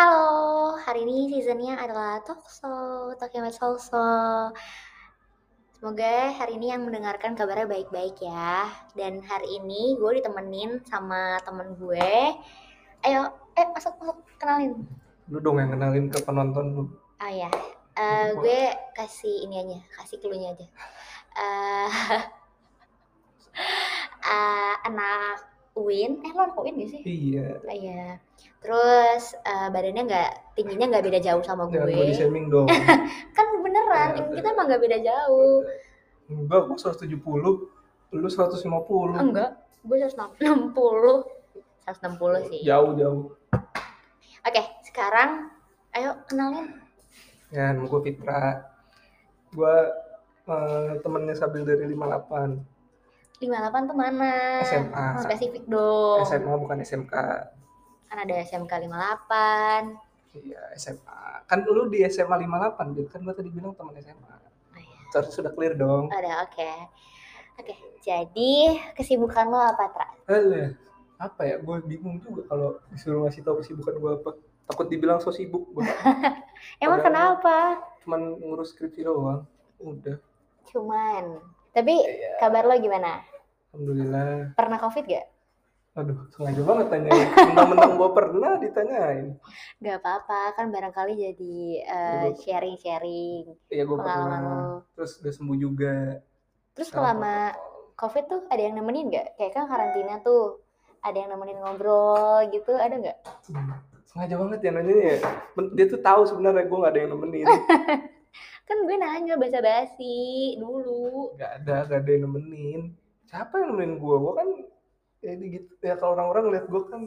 Halo, hari ini seasonnya adalah Talkshow, Talking Salso. Semoga hari ini yang mendengarkan kabarnya baik-baik ya. Dan hari ini gue ditemenin sama temen gue. Ayo, eh masuk masuk kenalin. Lu dong yang kenalin ke penonton lu. Ah ya, Eh, gue kasih ini aja, kasih clue-nya aja. Eh, eh, anak UIN, eh lo anak UIN gak sih? Iya. Ah, Iya. Terus eh, badannya nggak tingginya nggak beda jauh sama gue. shaming dong. Kan beneran, Ya, kita emang nggak beda jauh. Enggak, gua 170, lu 150. Enggak, gue 160. 160 sih. Jauh, jauh. Oke, sekarang ayo kenalin. Ya, nama gua Fitra. Gua eh, temennya Sabil dari 58. 58 tuh mana? SMA. Spesifik dong. SMA bukan SMK. Kan ada SMK 58. Iya, SMA. Kan lu di SMA 58, Bil. Kan gua tadi bilang teman SMA. Oh, iya. Terus sudah clear dong. Ada, oke. Oke, jadi kesibukan lo apa, Tra? Alah, apa ya? Gue bingung juga kalau disuruh ngasih tahu kesibukan gua apa. Takut dibilang so sibuk gua. Emang Padahal- kenapa? Cuman ngurus skripsi doang. Udah. Cuman. Tapi Iya. kabar lo gimana? Alhamdulillah. Pernah COVID gak? Aduh, sengaja banget tanyain. Mentang-mentang gue pernah ditanyain. Gak apa-apa, kan barangkali jadi eh, Iya. sharing-sharing Iya, gue pengalaman pernah. lo. Terus udah sembuh juga. Terus selama COVID tuh ada yang nemenin nggak? Kayak kan karantina tuh, ada yang nemenin ngobrol gitu, ada nggak? Hmm, Sengaja banget ya nanya ya. Dia tuh tahu sebenarnya gue gak ada yang nemenin. Kan gue nanya basa-basi dulu. Gak ada, gak ada yang nemenin. Siapa yang nemenin gue? Gue kan ya gitu. Ya kalau orang-orang lihat gue kan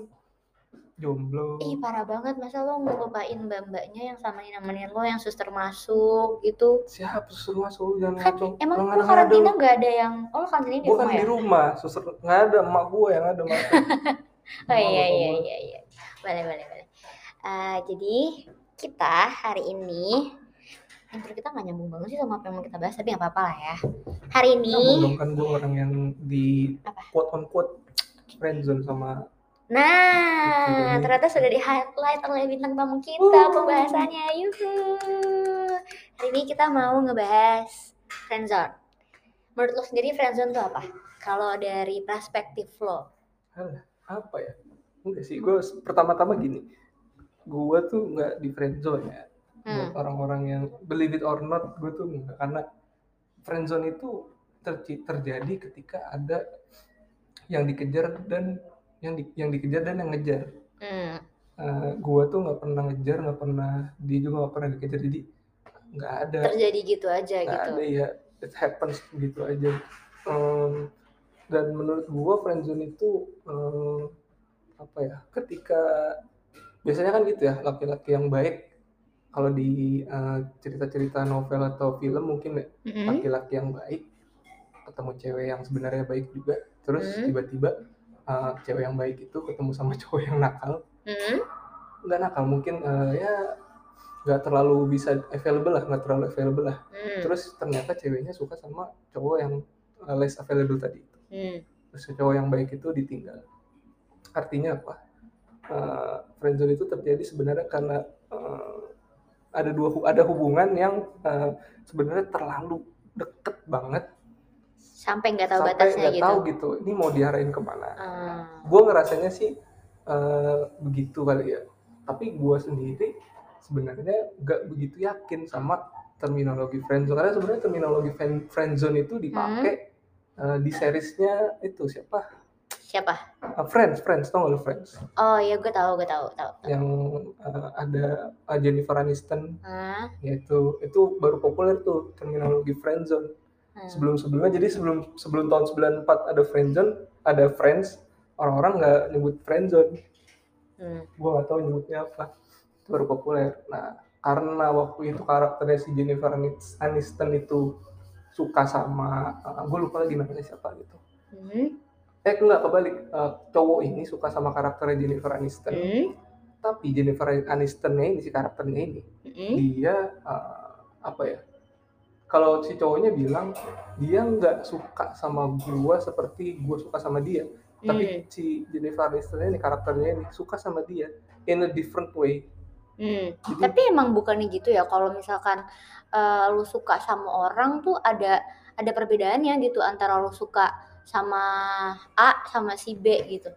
jomblo. Ih parah banget, masa lo ngelupain mbak-mbaknya yang sama nemenin lo, yang suster masuk gitu. Siapa suruh masuk jangan Kan ngacung. emang lo karantina ada- nggak ada yang, oh lo karantina di Gue kan rumah di ya? rumah, suster nggak ada emak gue yang ada masuk. Oh iya iya iya iya, boleh boleh boleh. Eh, jadi kita hari ini intro kita nggak nyambung banget sih sama apa yang mau kita bahas, tapi nggak apa-apa lah ya. Hari ini dong kan gue orang yang di Apa? quote on quote friendzone sama Nah, ternyata sudah di highlight oleh bintang tamu kita pembahasannya. Yuhu. Hari ini kita mau ngebahas friendzone. Menurut lo sendiri friendzone itu apa? Kalau dari perspektif lo. Alah, apa ya enggak sih gue pertama-tama gini gue tuh nggak di friendzone ya buat Hmm. orang-orang yang believe it or not gue tuh enggak karena friendzone itu terci- terjadi ketika ada yang dikejar dan yang di, yang dikejar dan yang ngejar Hmm. gue tuh nggak pernah ngejar nggak pernah dia juga nggak pernah dikejar jadi nggak ada Terjadi gitu aja nggak gitu. ada ya it happens gitu aja Em, dan menurut gua friendzone itu em, apa ya ketika biasanya kan gitu ya laki-laki yang baik kalau di eh, cerita-cerita novel atau film mungkin ya Mm-mm. laki-laki yang baik ketemu cewek yang sebenarnya baik juga terus Hmm. tiba-tiba eh, cewek yang baik itu ketemu sama cowok yang nakal Mm-mm. nggak nakal mungkin eh, ya nggak terlalu bisa available lah nggak terlalu available lah Hmm. terus ternyata ceweknya suka sama cowok yang uh, less available tadi Hmm. terus cowok yang baik itu ditinggal artinya apa Uh, friendzone itu terjadi sebenarnya karena uh, ada dua ada hubungan yang uh, sebenarnya terlalu deket banget. Sampai nggak tahu sampai batasnya nggak gitu. tahu gitu? ini mau diarahin ke mana. Hmm. gue ngerasanya sih uh, begitu kali ya. Tapi gue sendiri sebenarnya nggak begitu yakin sama terminologi friendzone karena sebenarnya terminologi friend- friendzone itu dipakai uh, di seriesnya itu siapa Siapa? Uh, Friends Friends tau gak lu Friends Oh iya gue tahu gue tahu tahu. tahu. yang uh, ada uh, Jennifer Aniston Hmm. yaitu itu baru populer tuh terminologi friendzone Hmm. sebelum sebelumnya jadi sebelum sebelum tahun 94 ada friendzone ada friends orang-orang nggak nyebut friendzone Hmm. gue nggak tahu nyebutnya apa itu baru populer nah karena waktu itu karakternya si Jennifer Anis- Aniston itu suka sama gue lupa lagi namanya siapa gitu Hmm. Eh enggak kebalik Eh, cowok ini suka sama karakternya Jennifer Aniston Hmm. tapi Jennifer Anistonnya ini si karakternya ini Hmm. dia eh, apa ya kalau si cowoknya bilang dia nggak suka sama gua seperti gua suka sama dia tapi Hmm. si Jennifer Aniston ini karakternya ini suka sama dia in a different way Hmm, Jadi tapi emang bukannya gitu ya kalau misalkan uh, lu suka sama orang tuh ada ada perbedaannya gitu antara lu suka sama A sama si B gitu.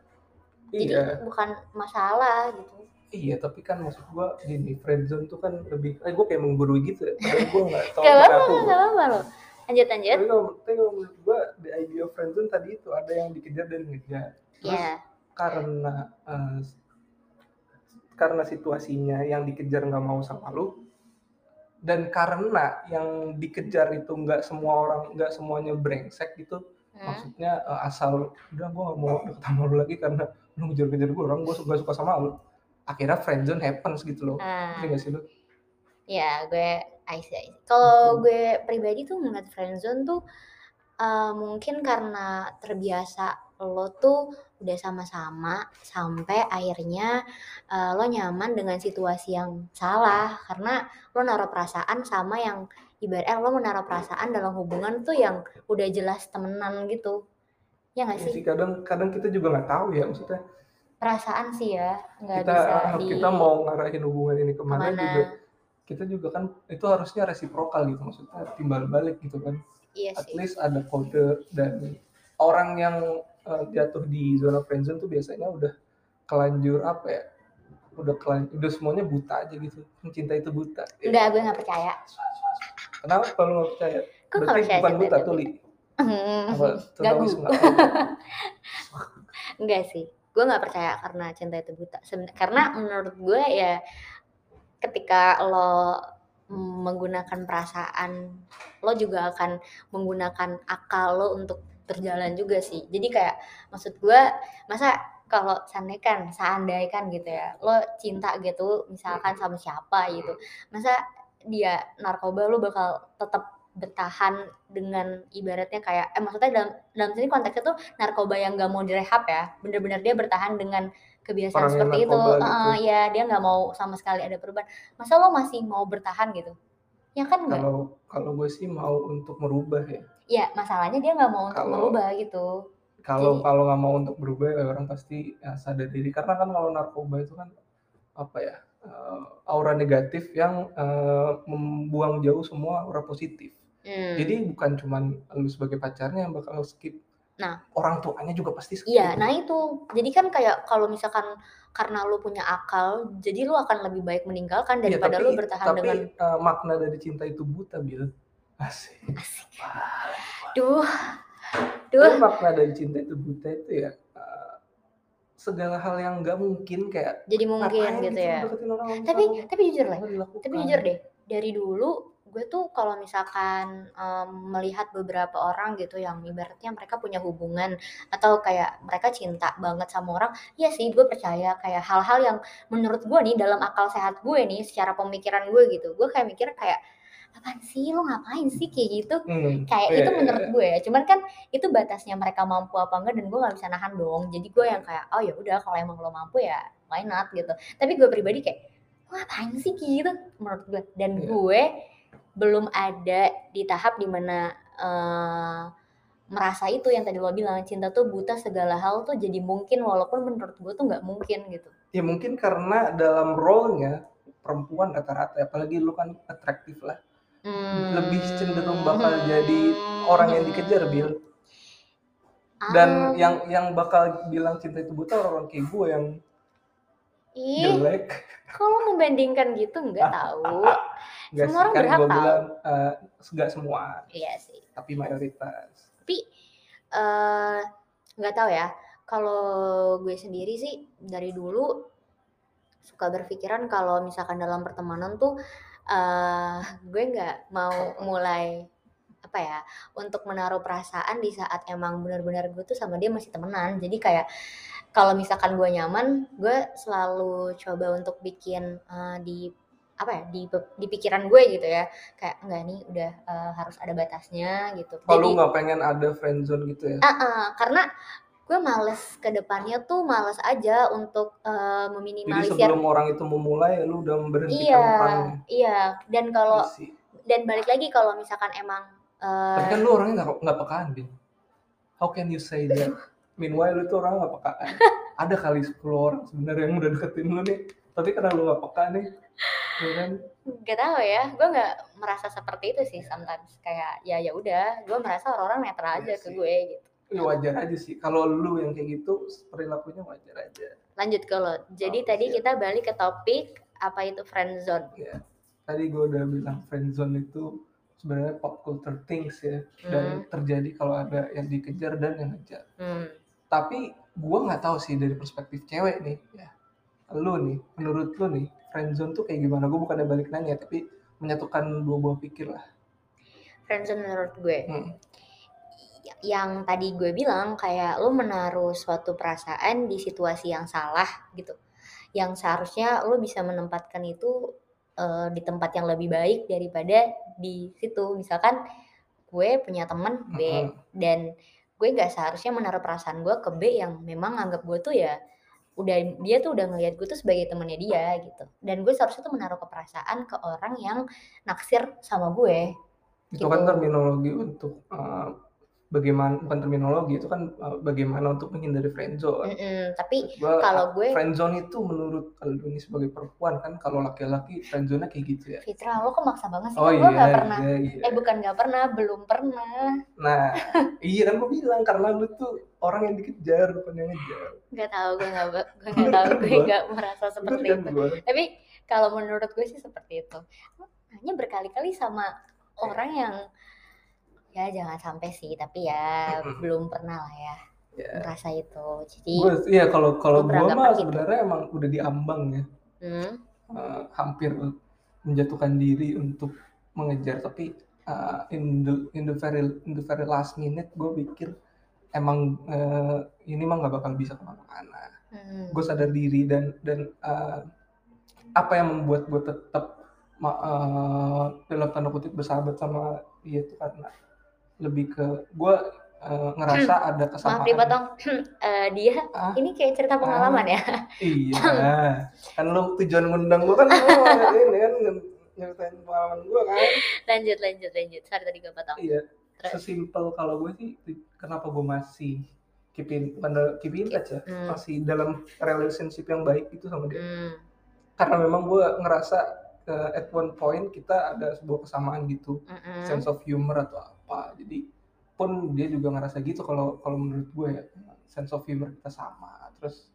Jadi iya. bukan masalah gitu. Iya, tapi kan maksud gua gini, friendzone tuh kan lebih eh gua kayak menggurui gitu ya. Padahal gua nggak tahu Gak kenapa gua. gak apa-apa loh. Lanjut lanjut. Tapi kalau, tapi kalau menurut gua the idea of friendzone tadi itu ada yang dikejar dan ngejar. Terus Ya. karena uh, karena situasinya yang dikejar nggak mau sama lu dan karena yang dikejar itu nggak semua orang nggak semuanya brengsek gitu Hmm. maksudnya uh, asal udah gue nggak mau deket sama lu lagi karena lu ngejar-ngejar gue orang gue suka suka sama lu akhirnya friendzone happens gitu loh Ah. ngerti gak sih lu Ya, gue I see, see. Kalau gue pribadi tuh ngeliat friendzone tuh uh, mungkin karena terbiasa lo tuh udah sama-sama sampai akhirnya uh, lo nyaman dengan situasi yang salah karena lo naruh perasaan sama yang ibaratnya lo menaruh perasaan dalam hubungan tuh yang udah jelas temenan gitu. Ya nggak ya sih? kadang kadang kita juga nggak tahu ya maksudnya Perasaan sih ya, nggak kita bisa di kita mau ngarahin hubungan ini ke mana ke mana. juga kita juga kan itu harusnya resiprokal gitu maksudnya timbal balik gitu kan Iya at sih. least ada kode dan orang yang uh, jatuh di zona friendzone tuh biasanya udah kelanjur apa ya udah kelanjur udah semuanya buta aja gitu cinta itu buta Ya, Enggak, gue nggak percaya. Kenapa kalau nggak percaya Kok nggak percaya bukan buta itu tuh li Hmm, gagu. Enggak sih, gue nggak percaya karena cinta itu buta. Seben- karena menurut gue ya ketika lo menggunakan perasaan, lo juga akan menggunakan akal lo untuk berjalan juga sih. Jadi kayak maksud gue, masa kalau seandainya seandainya gitu ya, lo cinta gitu misalkan sama siapa gitu, masa dia narkoba lo bakal tetap bertahan dengan ibaratnya kayak eh maksudnya dalam dalam sini konteksnya tuh narkoba yang nggak mau direhab ya. Bener-bener dia bertahan dengan kebiasaan orang seperti itu. gitu Heeh, ya dia nggak mau sama sekali ada perubahan. Masa lo masih mau bertahan gitu? Ya kan enggak kalau kalau gue sih mau untuk merubah ya. Ya masalahnya dia nggak mau untuk Kalau- merubah gitu. kalau Jadi- kalau nggak mau untuk berubah ya orang pasti ya, sadar diri. Karena kan kalau narkoba itu kan apa ya eh, aura negatif yang eh, membuang jauh semua aura positif Hmm. jadi bukan cuman lu sebagai pacarnya yang bakal skip Nah. orang tuanya juga pasti skip Iya, nah itu. Jadi kan kayak kalau misalkan karena lu punya akal, jadi lu akan lebih baik meninggalkan Iya, daripada tapi, lu bertahan tapi dengan eh, makna dari cinta itu buta bil asik asik. Wah, Duh. tapi Duh. makna dari cinta itu buta itu ya segala hal yang nggak mungkin kayak Jadi mungkin ngapain gitu ya. orang Tapi misalnya tapi jujur lah, tapi jujur deh, dari dulu gue tuh kalau misalkan em, melihat beberapa orang gitu yang ibaratnya mereka punya hubungan atau kayak mereka cinta banget sama orang, ya sih gue percaya kayak hal-hal yang menurut gue nih dalam akal sehat gue nih secara pemikiran gue gitu, gue kayak mikir kayak apaan sih? Lo ngapain sih? Kayak gitu. Hmm, kayak iya, itu iya, menurut iya. gue ya. Cuman kan itu batasnya mereka mampu apa enggak dan gue nggak bisa nahan dong. Jadi gue yang kayak oh ya udah kalau emang lo mampu ya why not? Gitu. Tapi gue pribadi kayak "Lo ngapain sih? Kayak gitu menurut gue. Dan Iya. gue belum ada di tahap di mana eh, merasa itu yang tadi lo bilang cinta tuh buta segala hal tuh jadi mungkin walaupun menurut gue tuh nggak mungkin gitu. Ya mungkin karena dalam role-nya perempuan rata-rata apalagi lu kan atraktif lah lebih cenderung bakal jadi orang yang dikejar bil. Dan Ah, yang yang bakal bilang cinta itu buta orang kayak gue yang ih. jelek. Kalau membandingkan gitu? Nggak tahu. Nggak Semua orang kan berhak tahu. bilang nggak semua. Iya sih. Tapi mayoritas. Tapi eh, nggak tahu ya. Kalau gue sendiri sih dari dulu suka berpikiran kalau misalkan dalam pertemanan tuh eh gue nggak mau mulai apa ya untuk menaruh perasaan di saat emang benar-benar gue tuh sama dia masih temenan. Jadi kayak kalau misalkan gue nyaman gue selalu coba untuk bikin eh, di apa ya di di pikiran gue gitu ya. Kayak enggak nih udah eh, harus ada batasnya gitu. Kalau nggak pengen ada friendzone gitu ya? Ah, ah, karena gue males ke depannya tuh males aja untuk jadi meminimalisir sebelum orang itu memulai lu udah memberhentikan iya iya. Dan kalau Iya dan balik lagi kalau misalkan emang eh, tapi kan lu orangnya nggak nggak pekaan bin. How can you say that? Meanwhile lu tuh orang nggak pekaan. Ada kali 10 orang sebenarnya yang udah deketin lu nih. Tapi karena lu nggak peka nih ya kan? Gak tahu ya, gue nggak merasa seperti itu sih sometimes. Kayak ya ya udah, gue merasa orang-orang netral aja Iya ke sih. gue gitu. Ya wajar aja sih kalau lu yang kayak gitu perilakunya wajar aja Lanjut ke lo. Jadi Oh, tadi siap. kita balik ke topik apa itu friend zone. ya tadi gue udah bilang friendzone itu sebenarnya pop culture things ya dan terjadi kalau ada yang dikejar dan yang ngejar Hmm. tapi gue nggak tahu sih dari perspektif cewek nih ya lu nih menurut lu nih friendzone tuh kayak gimana gue bukannya balik nanya tapi menyatukan dua buah pikir lah Friend zone menurut gue. hmm. Yang tadi gue bilang kayak lo menaruh suatu perasaan di situasi yang salah gitu yang seharusnya lo bisa menempatkan itu eh, di tempat yang lebih baik daripada di situ misalkan gue punya teman B Mm-mm. dan gue nggak seharusnya menaruh perasaan gue ke B yang memang anggap gue tuh ya udah dia tuh udah ngelihat gue tuh sebagai temennya dia gitu dan gue seharusnya tuh menaruh keperasaan ke orang yang naksir sama gue itu kan Gitu. terminologi untuk uh, bagaimana bukan terminologi itu kan uh, bagaimana untuk menghindari friendzone Mm-mm, tapi Gua, kalau gue friendzone itu menurut lu ini sebagai perempuan kan kalau laki-laki friendzone kayak gitu ya. Fitra lo kok maksa banget sih oh kan iya gue nggak pernah iya iya. eh bukan nggak pernah belum pernah. Nah iya kan gue bilang karena lu tuh orang yang dikejar bukan yang ngejar. Nggak tahu gue nggak gue Bener tahu kan gue nggak merasa bener seperti kan itu. gue tapi kalau menurut gue sih seperti itu. Hanya berkali-kali sama orang yang ya jangan sampai sih tapi ya belum pernah lah ya ya. merasa itu. Jadi iya kalau kalau gue mah gitu? sebenarnya emang udah diambang ya. Hmm, eh, hampir menjatuhkan diri untuk mengejar tapi eh, in the in the very in the very last minute gue pikir emang eh, ini mah nggak bakal bisa ke mana-mana. Hmm, gue sadar diri dan dan eh, apa yang membuat gue tetap ma- eh, dalam tanda kutip bersahabat sama dia itu karena lebih ke gue eh, ngerasa ada maaf kesamaan. dipotong. Eh, dia Ah. ini kayak cerita pengalaman ya? Iya, kan lu tujuan ngundang gua kan lu ini kan nyeritain pengalaman gua kan. lanjut lanjut lanjut. Sorry tadi gue potong. Iya, terus? Sesimpel kalau gue sih kenapa gue masih keep in, bukan keep in touch ya, hmm, masih dalam relationship yang baik itu sama dia. hmm, Karena memang gue ngerasa eh, at one point kita ada sebuah kesamaan gitu, mm-mm. sense of humor atau apa. Jadi pun dia juga ngerasa gitu kalau kalau menurut gue ya, sense of humor kita sama. Terus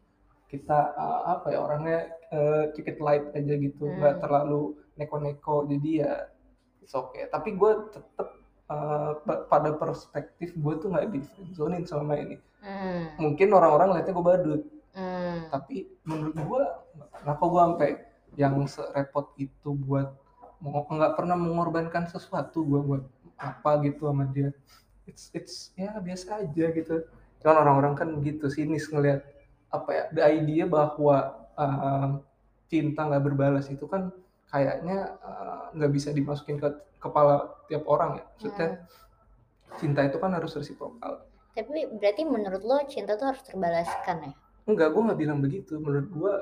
kita eh, apa ya orangnya eh, keep it light aja gitu, nggak Hmm. terlalu neko-neko. Jadi ya it's okay. Tapi gue tetap eh, pa- pada perspektif gue tuh nggak di friendzonin selama ini. Hmm, Mungkin orang-orang lihatnya gue badut, hmm, tapi menurut gue kenapa gue sampai yang serepot itu buat nggak pernah mengorbankan sesuatu gue buat apa gitu sama dia. It's it's ya biasa aja gitu. Kan orang-orang kan gitu sinis ngelihat apa ya the idea bahwa uh, cinta nggak berbalas itu kan kayaknya uh, nggak bisa dimasukin ke kepala tiap orang ya. Maksudnya hmm. cinta itu kan harus resiprokal. Tapi berarti menurut lo cinta tuh harus terbalaskan ya? enggak gue nggak bilang begitu. Menurut gue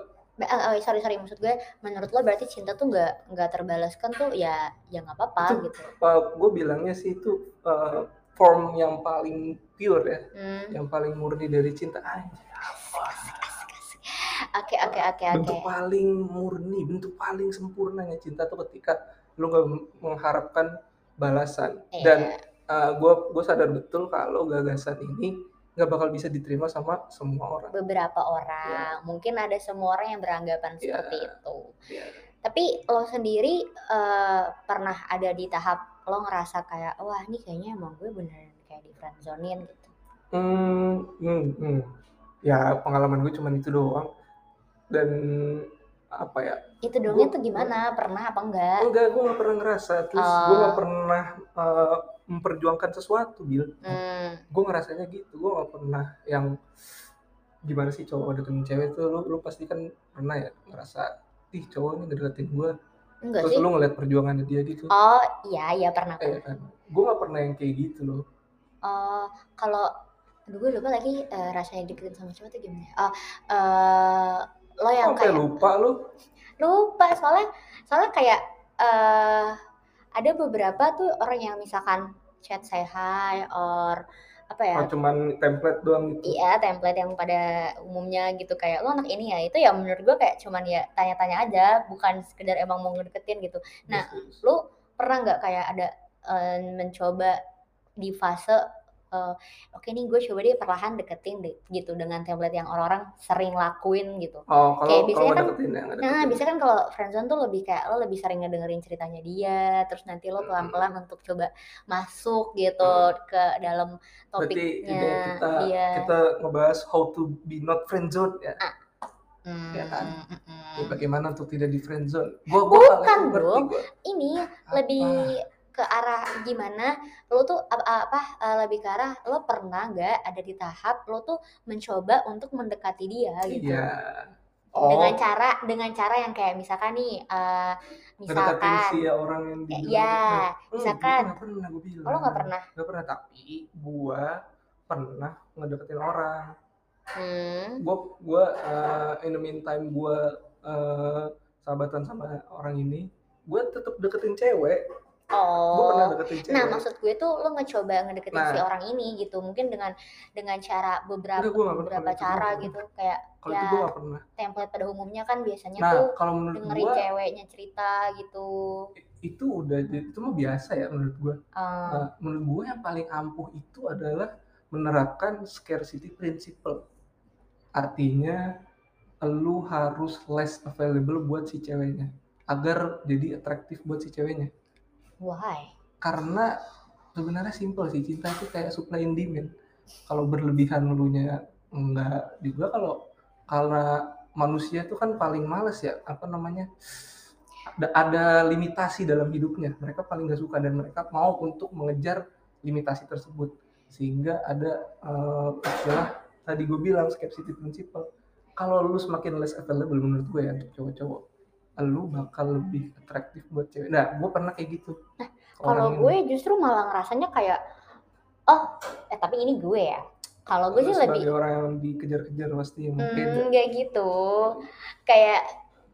oh, sorry sorry maksud gue menurut lo berarti cinta tuh nggak nggak terbalaskan tuh ya ya nggak apa-apa Itu- gitu. gue bilangnya sih itu uh, form yang paling pure ya Hmm. yang paling murni dari cinta apa? Oke oke oke oke. bentuk paling murni bentuk paling sempurnanya cinta tuh ketika lu nggak mengharapkan balasan dan Iya. gue gue sadar betul kalau gagasan ini nggak bakal bisa diterima sama semua orang beberapa orang mungkin ada semua orang yang beranggapan Iya. seperti itu. Iya. Tapi lo sendiri eh, pernah ada di tahap lo ngerasa kayak wah ini kayaknya emang gue beneran kayak di friendzonein gitu. hmm, hmm, hmm. ya pengalaman gue cuman itu doang dan apa ya Itu dongnya Gua- tuh gimana? Pernah apa enggak? enggak gue nggak pernah ngerasa terus Oh. gue nggak pernah uh, memperjuangkan sesuatu bil. Hmm. gue ngerasanya gitu gue gak pernah yang gimana sih cowok deketin cewek tuh lu, lu pasti kan pernah ya ngerasa ih cowok ini ngedeketin gue Enggak terus sih. lu ngeliat perjuangannya dia gitu. Oh iya iya pernah eh kan. Gue gak pernah yang kayak gitu loh. Oh, kalau aduh gue lupa lagi eh, rasanya deketin sama cowok tuh gimana ya? Oh, eh, lo yang sampai kayak lupa lu. Lupa soalnya soalnya kayak eh ada beberapa tuh orang yang misalkan chat say hi or apa ya? Oh cuman template doang gitu? Iya template yang pada umumnya gitu kayak lo anak ini ya? Itu ya menurut gue kayak cuman ya tanya-tanya aja bukan sekedar emang mau ngedeketin gitu. Nah Yes, yes. lo pernah nggak kayak ada eh, mencoba di fase eh, oke nih gue coba deh perlahan deketin deh, gitu dengan template yang orang-orang sering lakuin gitu oh kalau Kayak kalau biasanya kan- ngedeketin ya Nah, ngedeketin biasanya kan kalau friendzone tuh lebih kayak lo lebih sering ngedengerin ceritanya dia, terus nanti lo Hmm. pelan-pelan untuk coba masuk gitu ke dalam berarti topiknya ini kita dia. kita ngebahas how to be not friendzone ya Hmm, ya kan? mm-mm. Ya, bagaimana untuk tidak di friendzone gua gua Bukan dong. gua. Ini Apa? lebih ke arah gimana lo tuh apa, apa eh, lebih ke arah lo pernah nggak ada di tahap lo tuh mencoba untuk mendekati dia gitu? Iya. Oh. dengan cara dengan cara yang kayak misalkan nih ngedeketin misalkan si orang yang di Iya, Hmm, misalkan. nggak pernah gue bilang. Oh, lo nggak pernah? Nggak pernah tapi gua pernah ngedeketin orang. Hmm. Gua gua uh, in the meantime gua uh, sahabatan sama orang ini gua tetap deketin cewek gua pernah oh deketin cewek nah maksud gue tuh lo ngecoba ngedeketin si Nah. orang ini gitu mungkin dengan dengan cara beberapa Enggak, pernah. beberapa itu cara nggak gitu kayak kalau ya itu gua nggak pernah template pada umumnya kan biasanya nah tuh kalau menurut dengerin gua ceweknya cerita gitu itu udah itu mah biasa ya menurut gua Eh, Nah, menurut gue yang paling ampuh itu adalah menerapkan scarcity principle. Artinya lu harus less available buat si ceweknya agar jadi atraktif buat si ceweknya. Why? Karena sebenarnya simple sih cinta itu kayak supply and demand. Kalau berlebihan lu nya enggak juga kalau karena manusia itu kan paling males ya apa namanya ada, ada limitasi dalam hidupnya. Mereka paling nggak suka dan mereka mau untuk mengejar limitasi tersebut. Sehingga ada eh, istilah tadi gue bilang scarcity principle kalau lu semakin less available menurut gue ya untuk cowok-cowok lu bakal lebih atraktif buat cewek nah gue pernah kayak gitu kalau Orang gue ini. justru malah ngerasanya kayak oh eh tapi ini gue ya kalau gue sih sebagai lebih orang yang dikejar-kejar pasti yang beda Hmm, nggak gitu. Kayak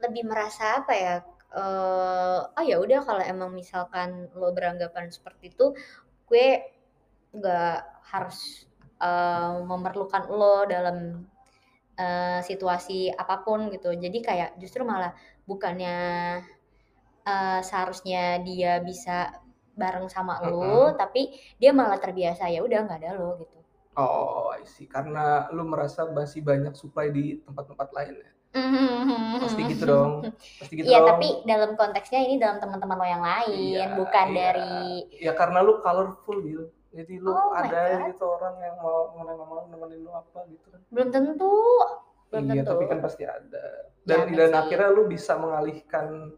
lebih merasa apa ya? eh oh ya udah kalau emang misalkan lo beranggapan seperti itu, gue nggak harus eh, memerlukan lo dalam eh, situasi apa pun gitu. Jadi kayak justru malah bukannya eh, seharusnya dia bisa bareng sama lo, tapi dia malah terbiasa ya udah nggak ada lo gitu. oh I see. Karena lu merasa masih banyak supply di tempat-tempat lain ya? Pasti gitu dong. Pasti gitu Iya, dong. tapi dalam konteksnya ini dalam teman-teman lo yang lain, Iya, bukan iya. dari ya karena lu colorful Bil. Jadi lu Oh ada gitu orang yang mau nemenin lu apa gitu kan. Belum tentu, belum iya tentu. tapi kan pasti ada Ya, dan dan sih. akhirnya lu bisa mengalihkan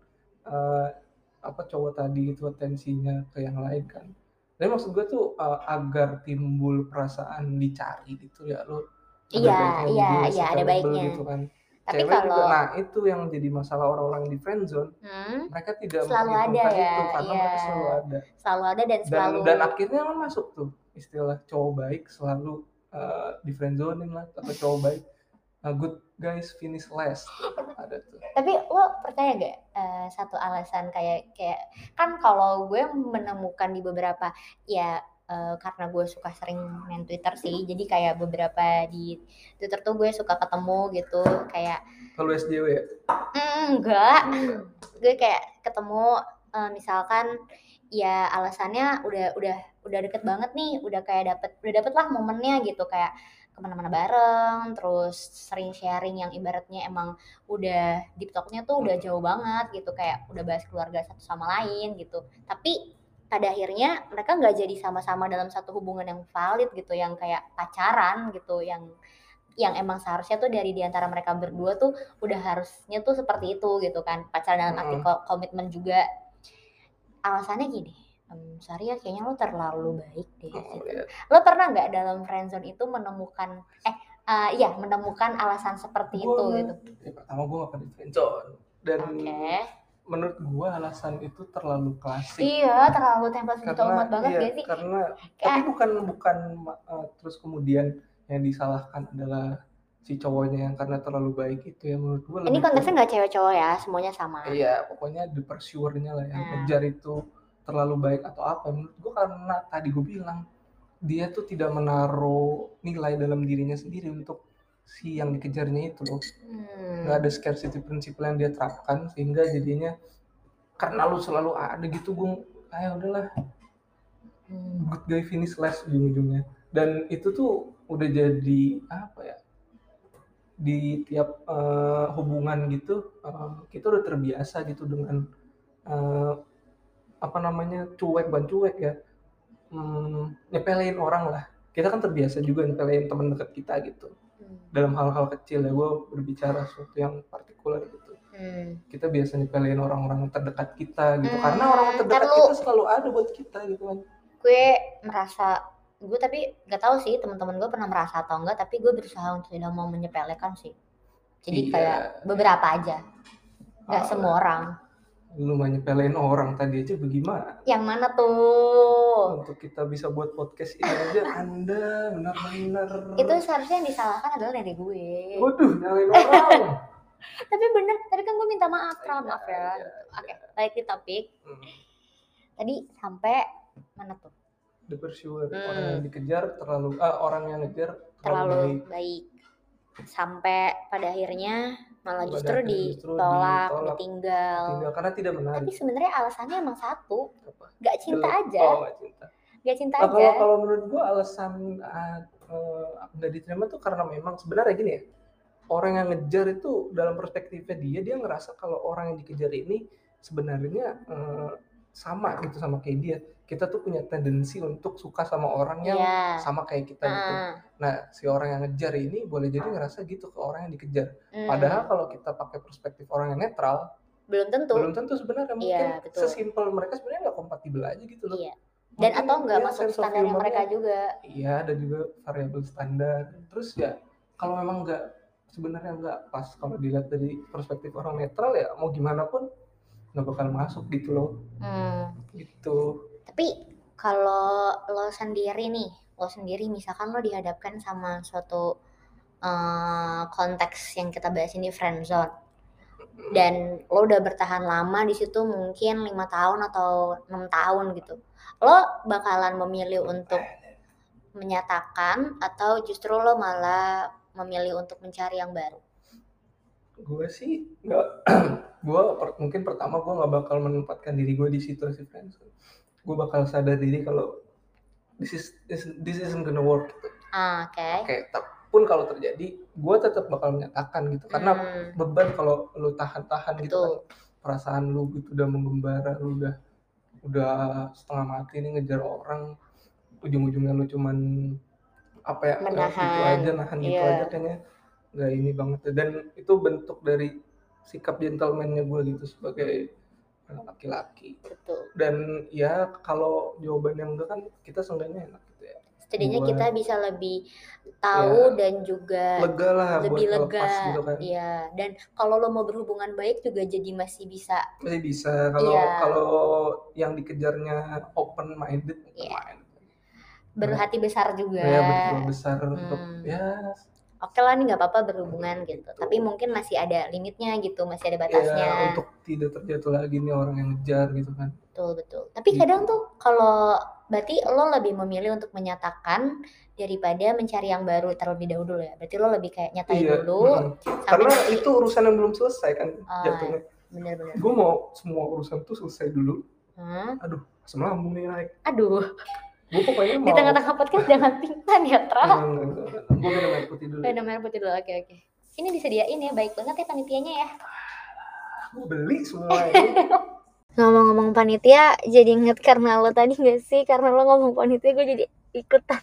eh, apa cowok tadi itu atensinya ke yang lain kan tapi maksud gue tuh eh, agar timbul perasaan dicari gitu ya lu Iya, iya, iya, ada baiknya. gitu kan Tapi cewek juga kalau nah itu yang jadi masalah orang-orang di friendzone hmm, mereka tidak Selalu ada ya, itu karena iya. mereka selalu ada selalu ada dan dan selalu dan akhirnya kan masuk tuh istilah cowok baik selalu uh, di friendzonein lah atau cowok baik uh, good guys finish last. Ada tuh. Tapi lo percaya gak eh, satu alasan kayak kayak kan kalau gue menemukan di beberapa ya eh, karena gue suka sering main Twitter sih, jadi kayak beberapa di Twitter tuh gue suka ketemu gitu kayak kalau SJW ya? "Mm, enggak, gue kayak ketemu eh, misalkan ya alasannya udah udah udah deket banget nih, udah kayak dapet udah dapet lah momennya gitu kayak ke mana-mana bareng, terus sering sharing yang ibaratnya emang udah deep talk-nya tuh udah jauh banget gitu kayak udah bahas keluarga satu sama lain gitu. Tapi pada akhirnya mereka nggak jadi sama-sama dalam satu hubungan yang valid gitu, yang kayak pacaran gitu, yang yang emang seharusnya tuh dari di antara mereka berdua tuh udah harusnya tuh seperti itu gitu kan pacaran dalam arti Mm. ko- komitmen juga alasannya gini em, sorry ya kayaknya lo terlalu baik deh oh, gitu. ya. lo pernah nggak dalam friendzone itu menemukan eh eh, iya menemukan alasan seperti itu Gua- gitu ya, pertama gue gak pernah friendzone dan oke menurut gue alasan itu terlalu klasik iya terlalu template gitu karena amat banget iya, gak sih karena tapi kayak bukan bukan uh, terus kemudian yang disalahkan adalah si cowoknya yang karena terlalu baik itu ya menurut gue ini konteksnya nggak cewek cowok ya semuanya sama iya pokoknya the pursuer-nya lah yang Hmm. ngejar itu terlalu baik atau apa menurut gue karena tadi gue bilang dia tuh tidak menaruh nilai dalam dirinya sendiri untuk si yang dikejarnya itu loh Hmm. nggak ada scarcity principle yang dia terapkan sehingga jadinya karena lu selalu ada gitu gue ayo udahlah Hmm. good guy finish last ujung-ujungnya dan itu tuh udah jadi apa ya di tiap eh, hubungan gitu eh, kita udah terbiasa gitu dengan eh, apa namanya cuek ban cuek ya Hmm, nyepelein orang lah. Kita kan terbiasa juga nyepelein teman dekat kita gitu. Hmm. dalam hal-hal kecil ya gue berbicara sesuatu yang partikular gitu. Hmm. kita biasa nyepelein orang-orang terdekat kita gitu. Hmm, karena orang terdekat ntar lu- kita selalu ada buat kita gitu kan. Gue merasa gue tapi nggak tahu sih teman-teman gue pernah merasa atau enggak tapi gue berusaha untuk tidak mau menyepelekan sih. Jadi Iya. kayak beberapa aja. Nggak Ah, semua orang lu mah nyepelein orang tadi aja bagaimana? Yang mana tuh? Untuk kita bisa buat podcast ini aja anda benar-benar. Itu seharusnya yang disalahkan adalah dari gue. Waduh nyalain orang. Tapi bener tadi kan gue minta maaf Tra, maaf ya. Iya, oke balik di topik. Hmm. tadi sampai mana tuh? The pursuer Hmm. orang yang dikejar terlalu ah, orang yang ngejar terlalu, terlalu baik. baik. sampai pada akhirnya malah justru ditolak, ditolak, ditinggal. Tinggal karena tidak menarik. Tapi sebenarnya alasannya emang satu. Apa? nggak cinta aja. oh nggak cinta. Nggak cinta Nah, aja. kalau kalau menurut gua alasan ah, eh, nggak diterima tuh karena memang sebenarnya gini ya orang yang ngejar itu dalam perspektifnya dia dia ngerasa kalau orang yang dikejar ini sebenarnya eh, sama gitu sama kayak dia. Kita tuh punya tendensi untuk suka sama orang yang Iya. sama kayak kita gitu. Ah, nah si orang yang ngejar ini boleh jadi ngerasa gitu ke orang yang dikejar. Hmm. padahal kalau kita pakai perspektif orang yang netral belum tentu. belum tentu sebenarnya. Mungkin Iya, betul. sesimpel mereka sebenarnya nggak kompatibel aja gitu loh. Iya. Dan Mungkin atau nggak dia masuk standarnya humornya- mereka juga. Iya, ada juga variabel standar. Terus ya, kalau memang nggak sebenarnya nggak pas kalau dilihat dari perspektif orang netral ya mau gimana pun nggak bakal masuk gitu loh. hmm. Gitu. tapi kalau lo sendiri nih lo sendiri misalkan lo dihadapkan sama suatu eh, konteks yang kita bahas ini friend zone dan lo udah bertahan lama di situ mungkin lima tahun atau enam tahun gitu lo bakalan memilih untuk menyatakan atau justru lo malah memilih untuk mencari yang baru Gue sih nggak, gue mungkin pertama gue nggak bakal menempatkan diri gue di situasi friendzone. Gue bakal sadar diri kalau this is this, this isn't gonna work. Gitu. ah, oke Oke, ta- pun kalau terjadi, gue tetap bakal menyatakan gitu. Karena Hmm, beban kalau lu tahan-tahan gitu kan perasaan lu gitu udah mengembara lu udah udah setengah mati nih ngejar orang ujung-ujungnya lu cuman apa ya gitu Menahan, aja nahan gitu iya. aja kayaknya nggak ini banget. Dan itu bentuk dari sikap gentleman-nya gue gitu sebagai laki-laki. Betul. Dan ya kalau jawabannya enggak kan kita seenggaknya enak gitu ya. Setidaknya Buat- kita bisa lebih tahu Ya, dan juga lega lah lebih buat lega. gitu kan. Iya, dan kalau lo mau berhubungan baik juga jadi masih bisa. Masih bisa. Kalau Iya. kalau yang dikejarnya open minded Iya. berhati besar juga. ya berjiwa besar untuk Hmm. ya Oke lah nih nggak apa-apa berhubungan gitu. Tapi mungkin masih ada limitnya gitu, masih ada ya batasnya. untuk tidak terjatuh lagi nih orang yang ngejar gitu kan Betul betul. Tapi Gitu. kadang tuh kalau berarti lo lebih memilih untuk menyatakan daripada mencari yang baru terlebih dahulu ya. Berarti lo lebih kayak nyatain iya dulu mm. sampai karena nanti. itu urusan yang belum selesai kan Ah, jatuhnya Bener-bener. gue mau semua urusan tuh selesai dulu Hmm? aduh asam lambung nih naik Aduh, gue pokoknya di tengah-tengah podcast jangan pingsan ya, Tra. gue minum air putih dulu Minum air putih dulu, oke oke. Ini disediain ya, baik banget ya panitianya ya. gue beli semua ini Ngomong-ngomong panitia, jadi inget karena lo tadi gak sih? Karena lo ngomong panitia, gue jadi ikutan.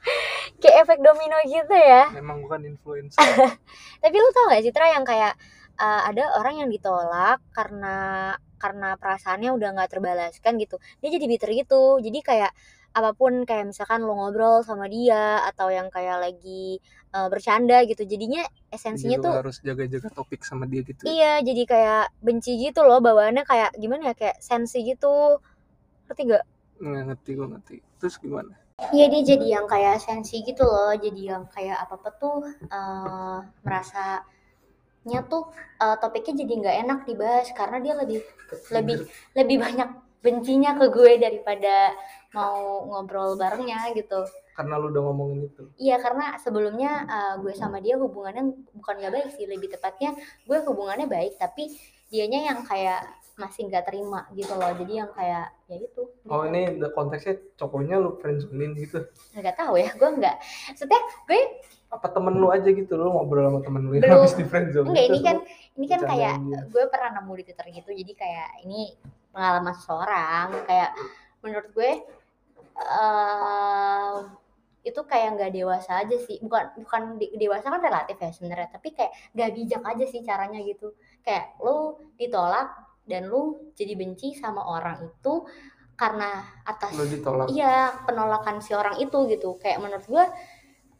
kayak efek domino gitu ya. memang bukan influencer Tapi lo tau gak sih, Tra, yang kayak uh, ada orang yang ditolak karena karena perasaannya udah nggak terbalaskan gitu. Dia jadi bitter gitu. Jadi kayak apa pun kayak misalkan lo ngobrol sama dia atau yang kayak lagi uh, bercanda gitu. Jadinya esensinya Jadi tuh harus jaga-jaga topik sama dia gitu Iya, jadi kayak benci gitu loh bawaannya kayak gimana ya kayak sensi gitu. Ngerti gak? nggak ngerti gue ngerti terus gimana Iya dia jadi yang kayak sensi gitu loh, jadi yang kayak apa apa tuh eh merasanya tuh eh, topiknya jadi nggak enak dibahas karena dia lebih lebih lebih banyak bencinya ke gue daripada mau ngobrol barengnya gitu. Karena lu udah ngomongin itu. Iya karena sebelumnya uh, gue sama dia hubungannya bukan gak baik sih lebih tepatnya gue hubungannya baik tapi dianya yang kayak masih nggak terima gitu loh. Jadi yang kayak ya itu. Oh gitu. ini konteksnya cowoknya lu friendzonein gitu. Nggak tahu ya gue nggak. Maksudnya gue apa temen lu aja gitu lu ngobrol sama temen lu yang habis di friendzone enggak ini terus kan ini kan kayak gue pernah nemu di twitter gitu jadi kayak ini pengalaman seseorang kayak menurut gue eh itu kayak nggak dewasa aja sih. Bukan bukan de- dewasa kan relatif ya sebenarnya tapi kayak nggak bijak aja sih caranya gitu. Kayak lu ditolak dan lu jadi benci sama orang itu karena atas lu ditolak. iya penolakan si orang itu gitu. Kayak menurut gue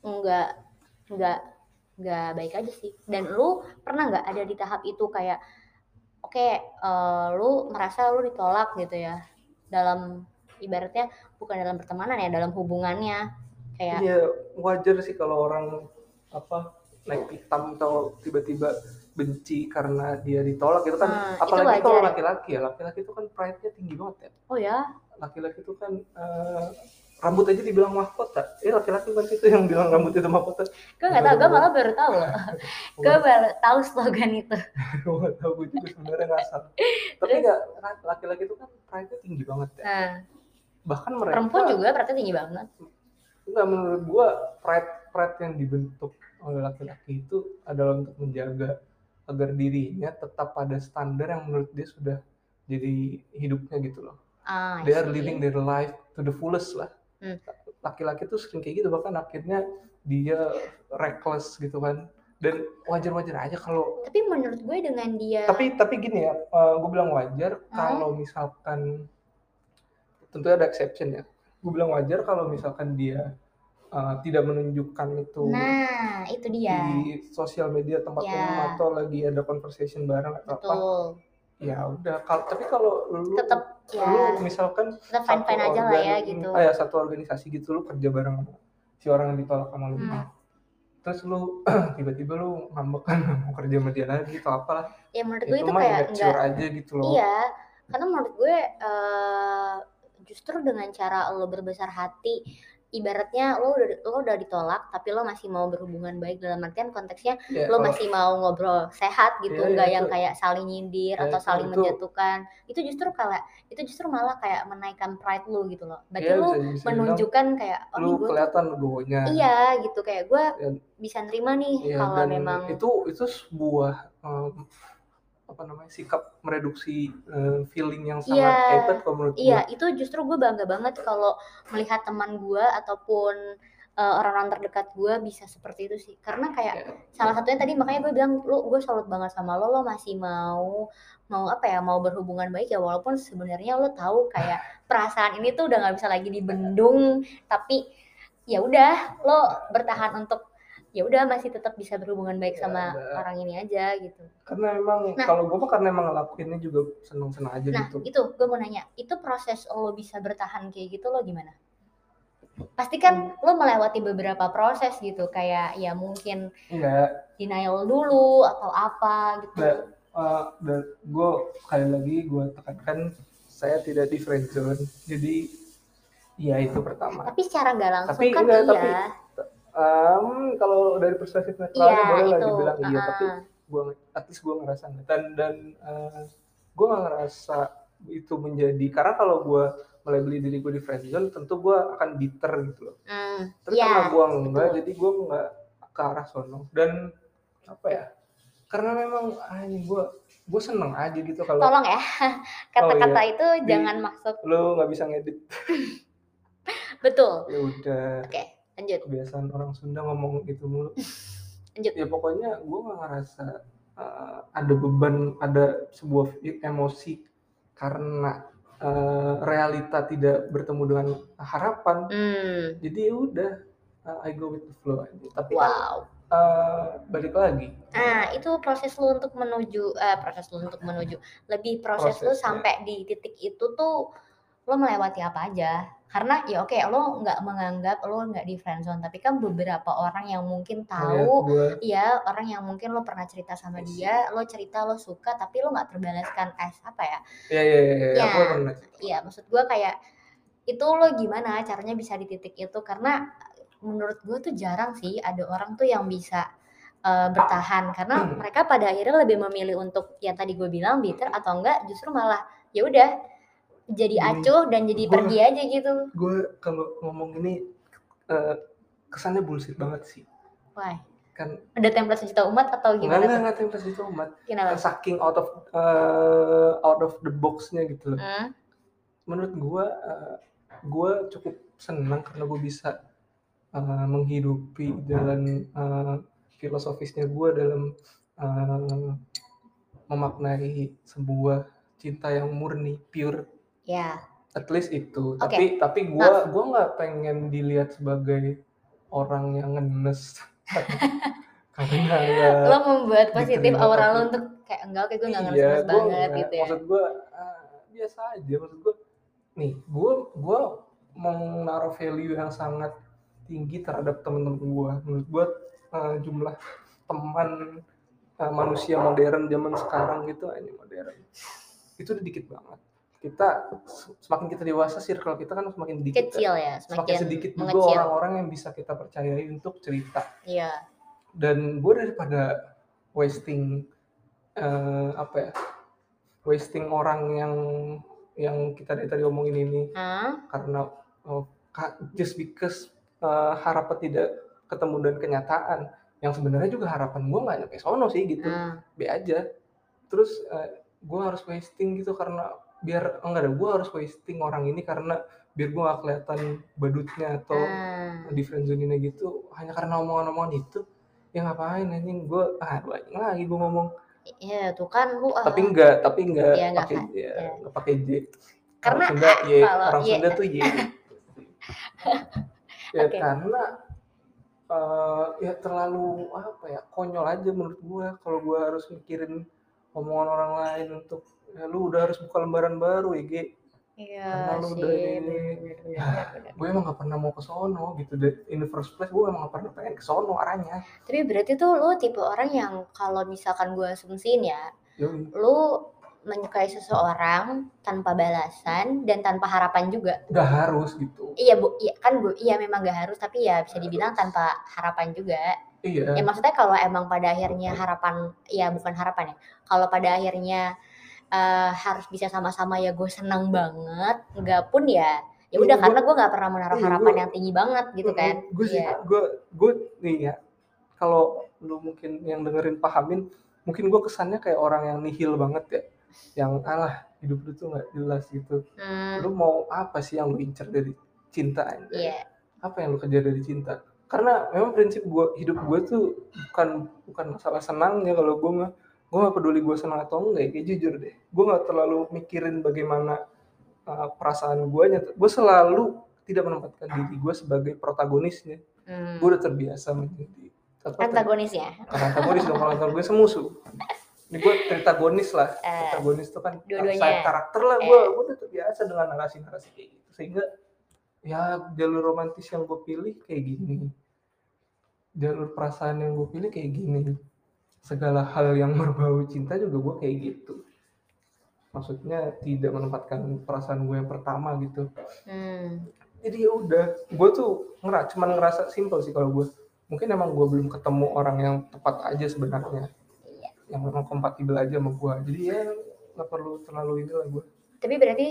nggak nggak nggak baik aja sih. Dan lu pernah nggak ada di tahap itu kayak oke eh, lu merasa lu ditolak gitu ya. Dalam ibaratnya bukan dalam pertemanan ya dalam hubungannya. Kayak Iya wajar sih kalau orang apa naik hitam atau tiba-tiba benci karena dia ditolak gitu kan. Hmm, itu apalagi kalau wajar. laki-laki ya laki-laki itu kan pride-nya tinggi banget ya. Oh ya? Laki-laki itu kan eh, rambut aja dibilang mahkota. Eh laki-laki kan itu yang bilang rambut itu mahkota. Gue nggak tahu gue malah baru tahu. Loh gue baru tahu slogan itu. Gue gak tahu gue juga sebenarnya ngasal tapi nggak laki-laki itu kan pride-nya tinggi banget ya. Nah. Bahkan mereka perempuan juga berarti tinggi banget. Enggak menurut gua pride pride yang dibentuk oleh laki-laki itu adalah untuk menjaga agar dirinya tetap pada standar yang menurut dia sudah jadi hidupnya gitu loh. ah They are living their life to the fullest lah. Hmm. Laki-laki tuh sering kayak gitu bahkan akhirnya dia reckless gitu kan. Dan wajar-wajar aja kalau tapi menurut gue dengan dia tapi tapi gini ya, gue bilang wajar Hmm. kalau misalkan tentunya ada exception ya. Gue bilang wajar kalau misalkan dia uh, tidak menunjukkan itu nah itu dia di sosial media tempat Ya. umum atau lagi ada conversation bareng atau apa. Ya udah. Kalau tapi kalau lu tetap ya lu misalkan tetap fine fine aja lah ya gitu ah ya, satu organisasi gitu lu kerja bareng si orang yang ditolak sama lu. Hmm. Terus lu tiba-tiba lu ngambek kan mau kerja sama dia lagi atau apalah. ya menurut gue Itu itu mah kayak enggak aja gitu loh. iya karena menurut gue eh, justru dengan cara lo berbesar hati ibaratnya lo udah lo udah ditolak tapi lo masih mau berhubungan baik dalam artian konteksnya Ya, lo kalau- masih mau ngobrol sehat gitu Iya, iya, nggak yang itu- kayak saling nyindir Ya, atau itu- saling itu- menjatuhkan. Itu justru kayak itu justru malah kayak menaikkan pride lo gitu loh. Berarti ya, lo bisa, menunjukkan kayak oh lu gue kelihatan legonya. iya gitu. Kayak gue Dan- bisa nerima nih Iya, kalau memang itu itu sebuah em, apa namanya sikap mereduksi eh, feeling yang sangat Iya, hebat kalau menurut Iya, itu justru gue bangga banget kalau melihat teman gue ataupun uh, orang-orang terdekat gue bisa seperti itu sih. Karena kayak Ya. salah satunya tadi makanya gue bilang lu gue salut banget sama lo, lo masih mau mau apa ya mau berhubungan baik ya walaupun sebenarnya lo tahu kayak perasaan ini tuh udah nggak bisa lagi dibendung, tapi ya udah lo bertahan untuk ya udah masih tetap bisa berhubungan baik Ya, sama ada. orang ini aja gitu. karena emang Nah. kalau gue mah karena emang ngelakuinnya juga seneng-seneng aja Nah, gitu. itu gue mau nanya, itu proses lo bisa bertahan kayak gitu lo gimana? Pasti kan lo melewati beberapa proses gitu, kayak ya mungkin Iya, denial dulu atau apa gitu. Nah, eh, dan gue kali lagi gue tekankan saya tidak di friendzone. Jadi ya itu pertama. Tapi secara nggak langsung Tapi kan enggak, iya. tapi Em, kalau dari perspektif Iya, netralnya boleh lah dibilang iya, ah, tapi ah. gue at least gue ngerasa enggak. dan dan gue gak ngerasa itu menjadi karena kalau gue melebeli diri gue di friendzone tentu gue akan bitter gitu loh Hmm, tapi Iya, karena gue enggak betul. jadi gue nggak ke arah sono dan apa ya karena memang anjing gue gue seneng aja gitu kalau tolong ya kata-kata itu Di- jangan masuk lo nggak bisa ngedit betul. ya udah Oke, lanjut. kebiasaan orang Sunda ngomong gitu mulu Lanjut. ya pokoknya gue nggak ngerasa uh, ada beban ada sebuah emosi karena uh, realita tidak bertemu dengan harapan Hmm, jadi ya udah uh, I go with the flow aja tapi kan wow. uh, balik lagi Nah, itu proses lu untuk menuju eh proses lu untuk menuju lebih proses, lu Prosesnya. sampai di titik itu tuh lo melewati apa aja karena ya oke lo nggak menganggap lo nggak di friendzone tapi kan beberapa orang yang mungkin tahu ya orang yang mungkin lo pernah cerita sama dia lo cerita lo suka tapi lo nggak terbalaskan es apa ya? Iya iya iya ya, ya maksud gue kayak itu lo gimana caranya bisa di titik itu? Karena menurut gue tuh jarang sih ada orang tuh yang bisa uh, bertahan. Karena hmm. mereka pada akhirnya lebih memilih untuk yang tadi gue bilang bitter atau enggak justru malah ya udah jadi acuh dan jadi gua, pergi aja gitu. Gue kalau ngomong ini uh, kesannya bullshit banget sih. Why? Kan ada template sejuta umat atau gimana? Enggak, enggak, template sejuta umat. Kenapa? Saking out of uh, out of the box-nya gitu loh. Hmm? Menurut gue, uh, gue cukup senang karena gue bisa uh, menghidupi jalan uh, filosofisnya gue dalam uh, memaknai sebuah cinta yang murni, pure Ya. At least itu. Tapi tapi gue nah. gua nggak pengen dilihat sebagai orang yang ngenes. Karena ya, lo membuat positif aura lo untuk kayak enggak kayak gue nggak ngenes iya, banget gitu ya. Maksud gue uh, biasa aja. Maksud gue nih gue gue mau naruh value yang sangat tinggi terhadap teman-teman gue. Menurut gue uh, jumlah teman uh, manusia modern zaman sekarang gitu ini modern itu udah dikit banget kita semakin kita dewasa circle kita kan semakin sedikit kecil ya semakin, semakin sedikit mengecil. juga orang-orang yang bisa kita percayai untuk cerita iya dan gue daripada wasting uh, apa ya wasting orang yang yang kita dari tadi omongin ini huh? karena oh, just because uh, harapan tidak ketemu dan kenyataan yang sebenarnya juga harapan gue nggak nyampe sono sih gitu hmm. be aja terus uh, gue harus wasting gitu karena biar enggak ada gue harus wasting orang ini karena biar gue gak kelihatan badutnya atau hmm. di friendzone gitu. Hanya karena omongan-omongan itu ya ngapain anjing? Gue ah banyak lagi gue ngomong. Iya tuh kan lu uh, tapi enggak tapi enggak ya, pakai ya, ya. pakai J. Karena orang Sunda ya orang Sunda tuh Y. Ya okay. karena uh, ya terlalu apa ya konyol aja menurut gue kalau gue harus mikirin omongan orang lain untuk ya lu udah harus buka lembaran baru ya Ge Iya Karena lu udah ini, ya, gue emang gak pernah mau ke sono gitu. In the first place gue emang gak pernah pengen ke sono arahnya. Tapi berarti tuh lu tipe orang yang kalau misalkan gue asumsiin ya, Yui. lu menyukai seseorang tanpa balasan dan tanpa harapan juga. Gak harus gitu. Iya bu, iya kan bu, iya memang gak harus tapi ya bisa dibilang tanpa harapan juga. Iya. Ya maksudnya kalau emang pada akhirnya harapan, ya bukan harapan ya. Kalau pada akhirnya uh, harus bisa sama-sama ya gue senang banget. Enggak pun ya ya udah karena gue nggak pernah menaruh iya, harapan yang tinggi banget gitu kan. Gue sih yeah. gue gue nih ya kalau lu mungkin yang dengerin pahamin mungkin gue kesannya kayak orang yang nihil banget ya. Yang alah hidup lu tuh nggak jelas gitu. Hmm. lu mau apa sih yang lu incer dari cinta aja yeah. apa yang lu kejar dari cinta? Karena memang prinsip gue hidup gue tuh bukan bukan masalah senangnya kalau gue mah gue gak peduli gue senang atau enggak ya kayak jujur deh. Gue gak terlalu mikirin bagaimana uh, perasaan gue nyata gue selalu tidak menempatkan diri gue sebagai protagonisnya. Hmm. gue udah terbiasa menjadi antagonis ya? Antagonis dong kalau antagonis musuh. Ini gue tritagonis lah. Uh, protagonis itu kan side karakter lah gue uh, gue udah terbiasa dengan narasi-narasi kayak gitu. Sehingga ya jalur romantis yang gue pilih kayak gini. Jalur perasaan yang gue pilih kayak gini segala hal yang berbau cinta juga gue kayak gitu. Maksudnya tidak menempatkan perasaan gue yang pertama gitu. Hmm. jadi ya udah gue tuh ngeras cuman ngerasa simpel sih kalau gue mungkin emang gue belum ketemu orang yang tepat aja sebenarnya. Iya. yang memang kompatibel aja sama gue jadi ya nggak perlu terlalu ini lah gue tapi berarti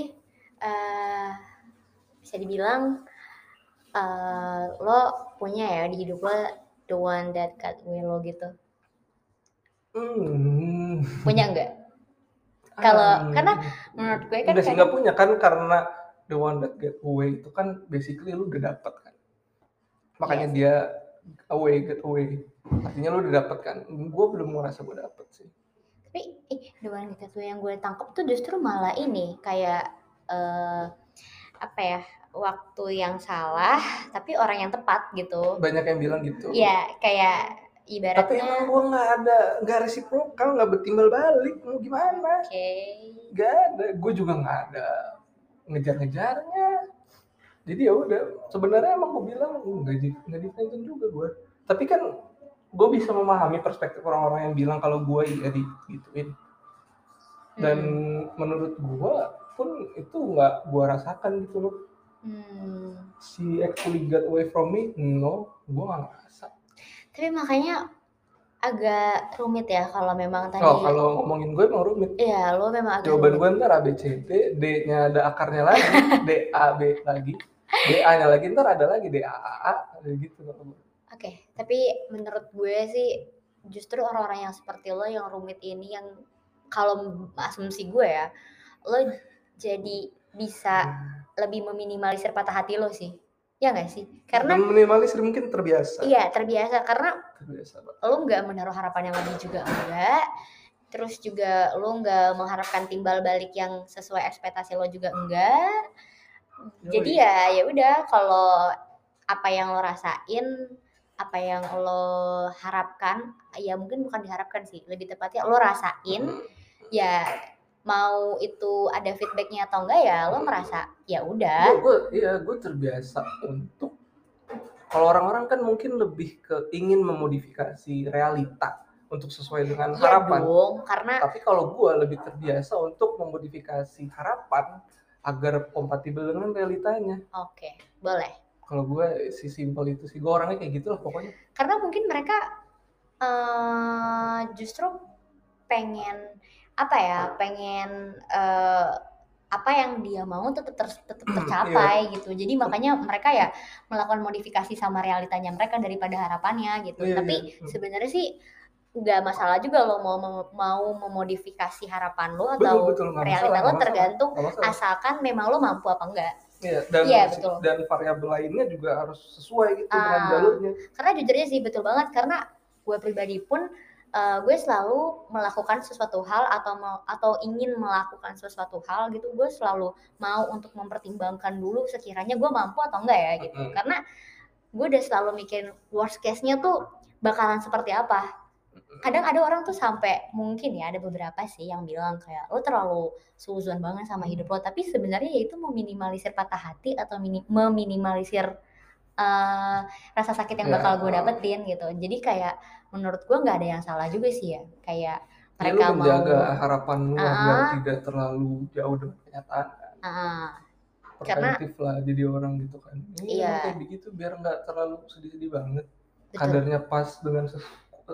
uh, bisa dibilang uh, lo punya ya di hidup lo the one that got me lo gitu Hmm. Punya enggak? Kalau um, karena menurut gue kan udah sih nggak punya kan karena the one that get away itu kan basically lu udah dapet kan. Makanya yes. dia away get away. Artinya lu udah dapet kan. Gue belum ngerasa gue dapet sih. Tapi eh, the one that away yang gue tangkap tuh justru malah ini kayak uh, apa ya waktu yang salah tapi orang yang tepat gitu. Banyak yang bilang gitu. Iya kayak ibaratnya. tapi emang gue nggak ada nggak resiprokal nggak bertimbal balik. Mau gimana? Oke. Okay. nggak ada. Gue juga nggak ada ngejar-ngejarnya. Jadi ya udah sebenarnya emang gue bilang nggak di nggak di friendzone juga gue tapi kan gue bisa memahami perspektif orang-orang yang bilang kalau gue iya di gituin dan Hmm. menurut gue pun itu nggak gue rasakan gitu loh. Hmm. si actually got away from me no. Gue nggak ngerasa Tapi makanya agak rumit ya kalau memang tadi oh kalau ngomongin gue emang rumit Iya, lo memang agak jawaban rumit. gue ntar A B C D D nya ada akarnya lagi D A B lagi D A nya lagi ntar ada lagi D A A A ada gitu. Oke, tapi menurut gue sih justru orang-orang yang seperti lo yang rumit ini yang kalau asumsi gue ya, lo jadi bisa lebih meminimalisir patah hati lo sih. Ya nggak sih? Karena Dan minimalisir mungkin terbiasa iya terbiasa karena terbiasa lo nggak menaruh harapan yang lebih juga enggak. Terus juga lo nggak mengharapkan timbal balik yang sesuai ekspektasi lo juga enggak. Jadi Yoi. ya ya udah kalau apa yang lo rasain, apa yang lo harapkan, ya mungkin bukan diharapkan sih, lebih tepatnya lo rasain, ya mau itu ada feedbacknya atau enggak ya lo merasa ya udah. gue iya gue terbiasa untuk kalau orang-orang kan mungkin lebih ke ingin memodifikasi realita untuk sesuai dengan Iya harapan dong, karena tapi kalau gue lebih terbiasa untuk memodifikasi harapan agar kompatibel dengan realitanya oke, boleh. kalau gue si simpel itu sih gue orangnya kayak gitu lah pokoknya Karena mungkin mereka eh justru pengen apa ya, pengen eh, apa yang dia mau tetap ter- tetap tercapai gitu. Jadi makanya mereka ya melakukan modifikasi sama realitanya mereka daripada harapannya gitu. Iya, Tapi iya. sebenarnya sih nggak masalah juga lo mau mau memodifikasi harapan lo betul atau betul nggak realita masalah lo masalah, tergantung masalah. asalkan memang lo mampu apa enggak. Iya, dan Iya, betul. dan variabel lainnya juga harus sesuai gitu dengan Ah. jalurnya karena jujurnya sih betul banget karena gue pribadi pun eh, gue selalu melakukan sesuatu hal atau mau- atau ingin melakukan sesuatu hal gitu gue selalu mau untuk mempertimbangkan dulu sekiranya gue mampu atau enggak ya gitu. Mm-mm. karena gue udah selalu mikirin worst case-nya tuh bakalan seperti apa. Kadang ada orang tuh sampai mungkin ya ada beberapa sih yang bilang kayak lo terlalu suzon banget sama hidup lo. Tapi sebenarnya ya itu meminimalisir patah hati atau mini- meminimalisir eh, rasa sakit yang Ya. bakal gue dapetin gitu. Jadi kayak menurut gue nggak ada yang salah juga sih ya. Kayak ya lu mereka mau menjaga harapan lu agar Ah. tidak terlalu jauh dengan kenyataan Ah, Karena- lah jadi orang gitu kan. Ini Iya. emang kayak begitu biar nggak terlalu sedih-sedih banget. Betul. Kadarnya pas dengan ses-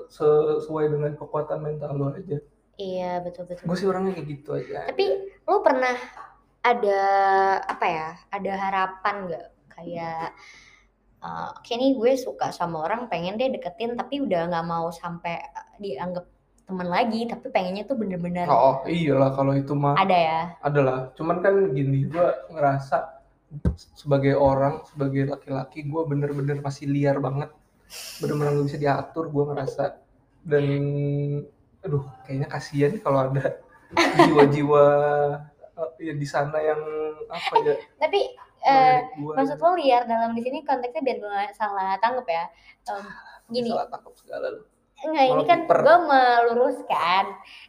sesuai dengan kekuatan mental lo aja. Iya betul betul. Gue sih orangnya kayak gitu aja. Tapi lo pernah ada apa ya ada harapan nggak? Kayak uh, kayak nih gue suka sama orang pengen deh deketin tapi udah nggak mau sampai uh, dianggap teman lagi tapi pengennya tuh bener-bener oh iyalah kalau itu mah ada ya? adalah. Cuman kan gini gue ngerasa sebagai orang sebagai laki-laki gue bener-bener masih liar banget. Bener-bener gak bisa diatur gue ngerasa. Dan aduh kayaknya kasihan kalau ada jiwa-jiwa eh, ya di sana yang apa ya? Tapi eh, maksud lo liar dalam di sini konteksnya biar gue nggak salah tanggap ya? Em, gini. salah tangkap segala lu. enggak ini kan gue meluruskan.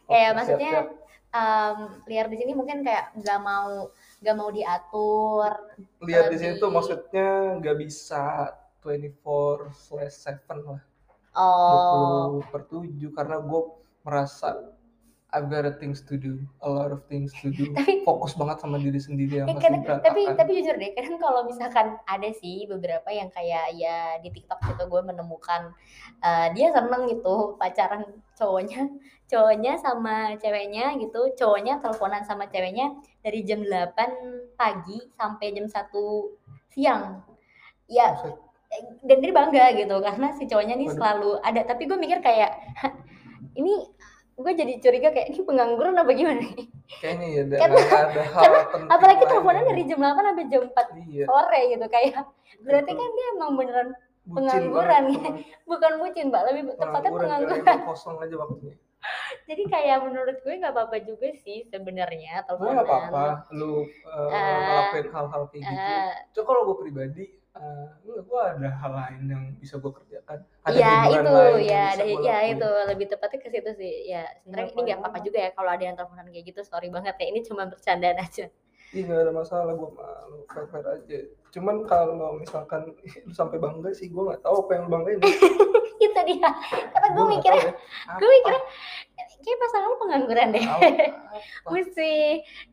Kayak Oke, maksudnya siap, em, liar di sini mungkin kayak nggak mau nggak mau diatur. Siap. lihat di sini lebih- tuh maksudnya nggak bisa 24 slash 7 lah. Oh. 20 per 7 karena gue merasa I've got a things to do, a lot of things to do. Tapi- Fokus banget sama diri sendiri yang Eh, kadang- tapi tapi jujur deh kadang kalau misalkan ada sih beberapa yang kayak ya di TikTok gitu gue menemukan eh, dia seneng gitu pacaran cowoknya cowoknya sama ceweknya gitu cowoknya teleponan sama ceweknya dari jam 8 pagi sampai jam 1 siang. Ya eh, dan dia bangga gitu karena si cowoknya nih selalu ada. Tapi gue mikir kayak "Hah, ini gue jadi curiga kayak ini pengangguran apa gimana nih? Kayaknya ya ada, Karena- ada hal penting apalagi teleponan yang- dari jam 8 sampai jam 4 Iya, sore gitu kayak berarti Itu kan dia emang beneran bucin pengangguran. banget, ya. bukan bucin mbak lebih tepatnya Pengangguran, kosong aja waktunya. jadi kayak menurut gue nggak apa-apa juga sih sebenarnya Gue teleponan. gak apa-apa, lu uh, Eh, ngelakuin hal-hal kayak gitu. Eh, Cuma kalau gue pribadi, uh, gue ada hal lain yang bisa gue kerjakan. Ada Iya hiburan itu lain ya ada ya lakuin. itu lebih tepatnya ke situ sih. Ya sebenarnya ini nggak apa-apa juga ya kalau ada yang teleponan kayak gitu sorry banget ya ini cuma bercandaan aja. Iya nggak ada masalah gue malu fair fair aja. Cuman kalau misalkan lu sampai bangga sih gue nggak tahu apa yang lu banggain. Itu dia. Karena gue mikirnya ya. gue mikirnya kayak pasangan lu pengangguran deh Apa? Apa? mesti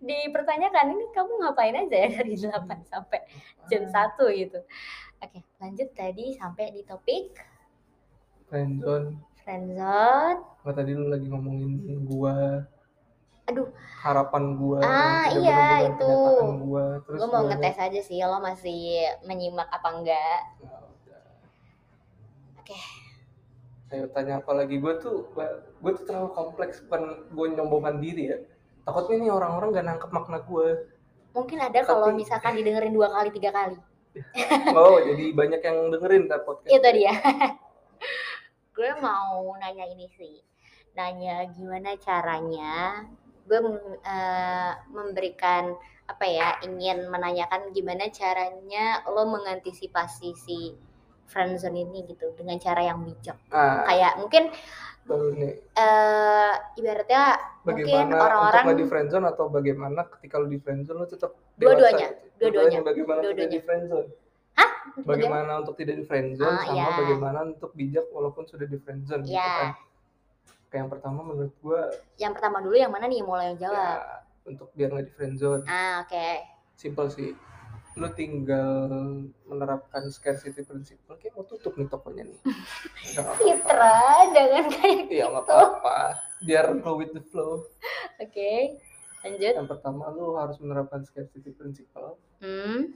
dipertanyakan ini kamu ngapain aja ya dari 8 sampai jam 1 gitu oke lanjut tadi sampai di topik friendzone friendzone nggak tadi lu lagi ngomongin gua Aduh. harapan gua Ah, iya, itu. gua terus gue mau gua- ngetes aja sih lo masih menyimak apa enggak Ya. Oke. Ayo tanya apa lagi gue tuh gue tuh terlalu kompleks bukan gue nyombongan diri ya. Takutnya nih orang-orang gak nangkep makna gue mungkin ada kalau Tapi- misalkan didengerin dua kali tiga kali. Oh jadi banyak yang dengerin kan podcast. Itu dia. Gue mau nanya ini sih. Nanya gimana caranya gue mem- eh, memberikan apa ya ingin menanyakan gimana caranya lo mengantisipasi si friendzone ini gitu dengan cara yang bijak. Ah. Kayak mungkin eh ibaratnya mungkin bagaimana untuk orang-orang di friendzone atau bagaimana ketika lu di friendzone lu tetap Dua-duanya, gitu. dua-duanya, bagaimana untuk dua-duanya. tidak di friendzone Hah? bagaimana untuk tidak di friendzone Ah, sama iya. bagaimana untuk bijak walaupun sudah di friendzone gitu Iya. kan? Kayak yang pertama menurut gua yang pertama dulu yang mana nih? Mulai yang ya jawab untuk biar nggak di friendzone ah oke. Simple sih lu tinggal menerapkan scarcity principle kayak mau tutup nih tokonya nih. Fitra jangan kayak iya nggak gitu. apa-apa. Biar go with the flow. Oke lanjut. Yang pertama lu harus menerapkan scarcity principle. Hmm.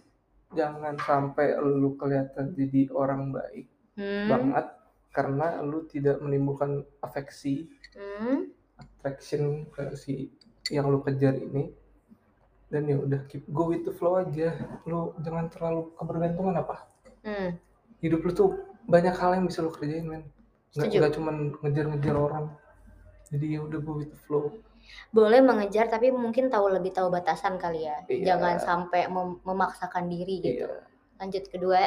Jangan sampai lu kelihatan jadi orang baik hmm. banget karena lu tidak menimbulkan afeksi hmm. attraction ke si yang lu kejar ini dan ya udah keep go with the flow aja. Lu jangan terlalu kebergantungan apa? Hmm. Hidup lu tuh banyak hal yang bisa lu kerjain men. Nggak nggak cuman ngejar-ngejar orang. Jadi ya udah go with the flow. Boleh mengejar tapi mungkin tahu lebih tahu batasan kali ya. Iya. jangan sampai mem- memaksakan diri gitu. Iya lanjut kedua.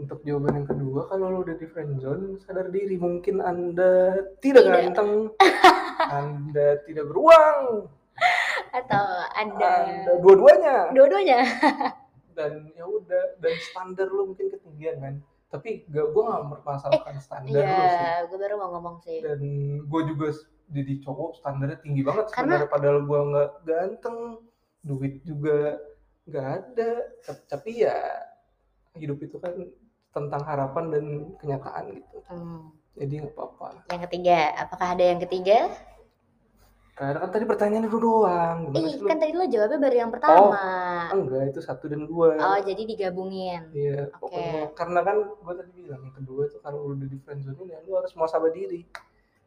Untuk jawaban yang kedua kalau lu udah di friendzone sadar diri. Mungkin anda tidak Tidak. ganteng. Anda tidak beruang atau anda anda dua-duanya. Dua-duanya. Dan ya udah dan standar lu mungkin ketinggian kan tapi gak gue gak mempermasalahkan standar lu sih. iya gue baru mau ngomong sih. Dan gue juga jadi cowok standarnya tinggi banget Karena- sebenarnya padahal gue nggak ganteng. Duit juga nggak ada. Tap- tapi ya hidup itu kan tentang harapan dan kenyataan gitu. Hmm. jadi nggak apa-apa. Yang ketiga apakah ada yang ketiga karena kan tadi pertanyaan itu doang gimana Ih, lu kan tadi lo jawabnya baru yang pertama. enggak itu satu dan dua Oh, jadi digabungin. Iya, Oke. pokoknya karena kan gue tadi bilang yang kedua itu kalau udah di friendzone ini ya lu harus muasabah diri.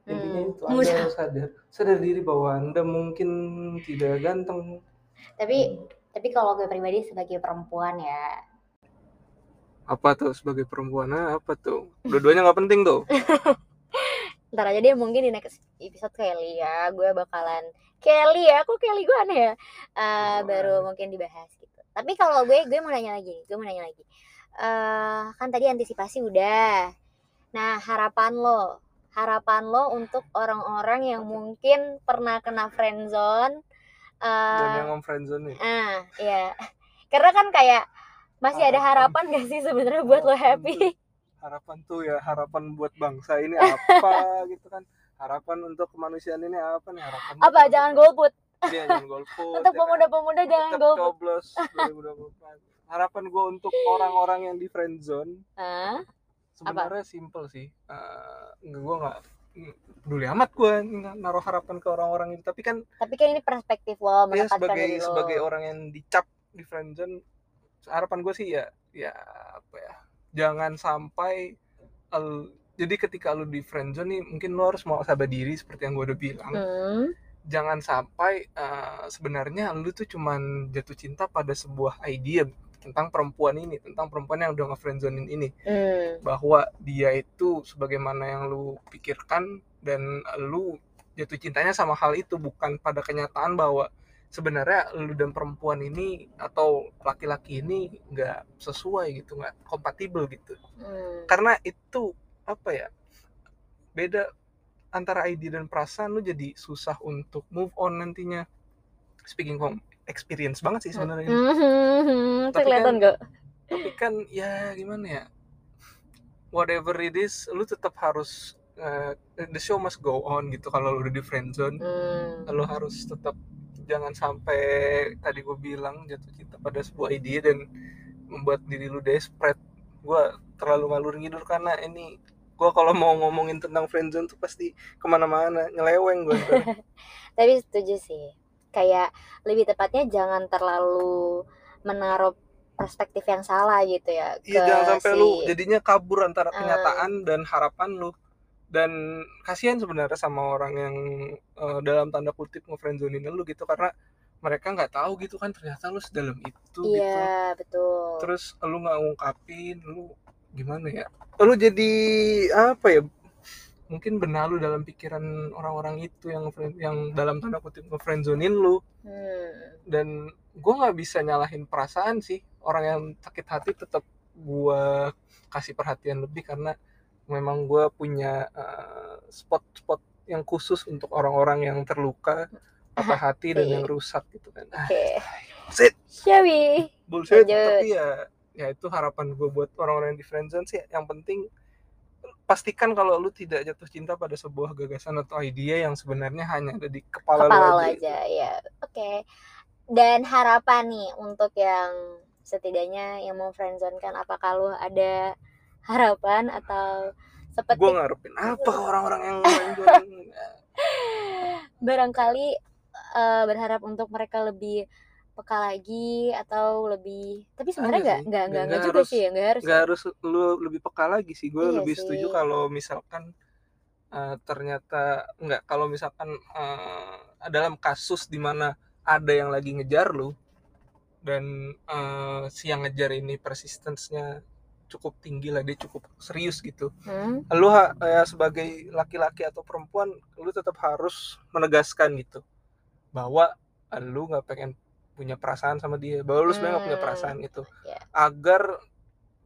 Intinya Hmm, itu anda harus sadar, sadar diri bahwa anda mungkin tidak ganteng. Tapi tapi kalau gue pribadi sebagai perempuan ya, Apa tuh sebagai perempuan? Apa tuh? Dua-duanya nggak penting tuh. ntar aja deh mungkin di next episode Kelly ya, gue bakalan Kelly ya, kok Kelly gue aneh ya. Eh, baru mungkin dibahas gitu. Tapi kalau gue gue mau nanya lagi, gue mau nanya lagi. Eh, kan tadi antisipasi udah. Nah, harapan lo, harapan lo untuk orang-orang yang mungkin pernah kena friendzone eh, Dan yang friendzone nih. Ah, iya. Karena kan kayak masih ada harapan gak sih sebenarnya buat lo happy? Harapan tuh ya harapan buat bangsa ini apa gitu kan? Harapan untuk kemanusiaan ini apa nih harapan? Apa jangan golput? Iya, jangan golput. Untuk ya kan? pemuda-pemuda jangan Tetap golput. coblos 2024. Harapan gue untuk orang-orang yang di friendzone Hah? sebenarnya simple sih nggak gue nggak mm, peduli amat gue naruh harapan ke orang-orang ini tapi kan Tapi kan ini perspektif lo ya sebagai lo. sebagai orang yang dicap di friendzone harapan gue sih ya ya apa ya jangan sampai el- jadi ketika lu di friendzone nih mungkin lu harus mau sabar diri seperti yang gue udah bilang. Hmm, jangan sampai eh, sebenarnya lu tuh cuman jatuh cinta pada sebuah idea tentang perempuan ini tentang perempuan yang udah nge-friendzonin ini. Hmm, bahwa dia itu sebagaimana yang lu pikirkan dan lu jatuh cintanya sama hal itu bukan pada kenyataan bahwa sebenarnya lu dan perempuan ini atau laki-laki ini nggak sesuai gitu nggak kompatibel gitu. Hmm. karena itu apa ya beda antara ide dan perasaan lu jadi susah untuk move on nantinya. Speaking from experience banget sih sebenarnya. Mhm, Tapi kelihatan kan- tapi kan ya gimana ya whatever it is lu tetap harus uh, the show must go on gitu kalau lu udah di friend zone. Hmm. lu harus tetap jangan sampai tadi gue bilang jatuh cinta pada sebuah ide dan membuat diri lu desperate gue terlalu ngalur ngidur karena ini gue kalau mau ngomongin tentang friendzone tuh pasti ke mana-mana nyeleweng gue Tapi setuju sih. Kayak lebih tepatnya jangan terlalu menaruh perspektif yang salah gitu ya iya jangan sampai si- lu jadinya kabur antara Ah. kenyataan dan harapan lu dan kasihan sebenarnya sama orang yang eh, dalam tanda kutip ngefriendzonin lu gitu karena mereka nggak tahu gitu kan ternyata lu sedalam itu gitu. Iya, betul. terus lu nggak ngungkapin lu gimana ya? Lu jadi apa ya? Mungkin benalu dalam pikiran orang-orang itu yang yang dalam tanda kutip ngefriendzonin lu. Hmm. dan gue nggak bisa nyalahin perasaan sih. Orang yang sakit hati tetap gue kasih perhatian lebih karena memang gue punya eh, spot-spot yang khusus untuk orang-orang yang terluka patah hati dan yang rusak gitu kan ah, Oke. bullshit Shall we? bullshit Lanjut. tapi ya ya itu harapan gue buat orang-orang yang di friendzone sih yang penting pastikan kalau lu tidak jatuh cinta pada sebuah gagasan atau ide yang sebenarnya hanya ada di kepala, Kepala lu aja, aja, ya. Oke. Dan harapan nih untuk yang setidaknya yang mau friendzone kan apakah lu ada harapan atau seperti gue ngarepin apa orang-orang yang barangkali eh, berharap untuk mereka lebih peka lagi atau lebih tapi sebenarnya nggak nggak nggak juga harus- sih ya nggak harus nggak harus lu lebih peka lagi sih. Gue Iya lebih sih. setuju kalau misalkan eh, ternyata nggak. Kalau misalkan eh, dalam kasus di mana ada yang lagi ngejar lu dan eh, si yang ngejar ini persistence-nya cukup tinggi lah dia cukup serius gitu Hmm? lu ha- ya, sebagai laki-laki atau perempuan lu tetap harus menegaskan gitu bahwa lu nggak pengen punya perasaan sama dia bahwa lu sebenarnya nggak punya Hmm, perasaan itu ya. agar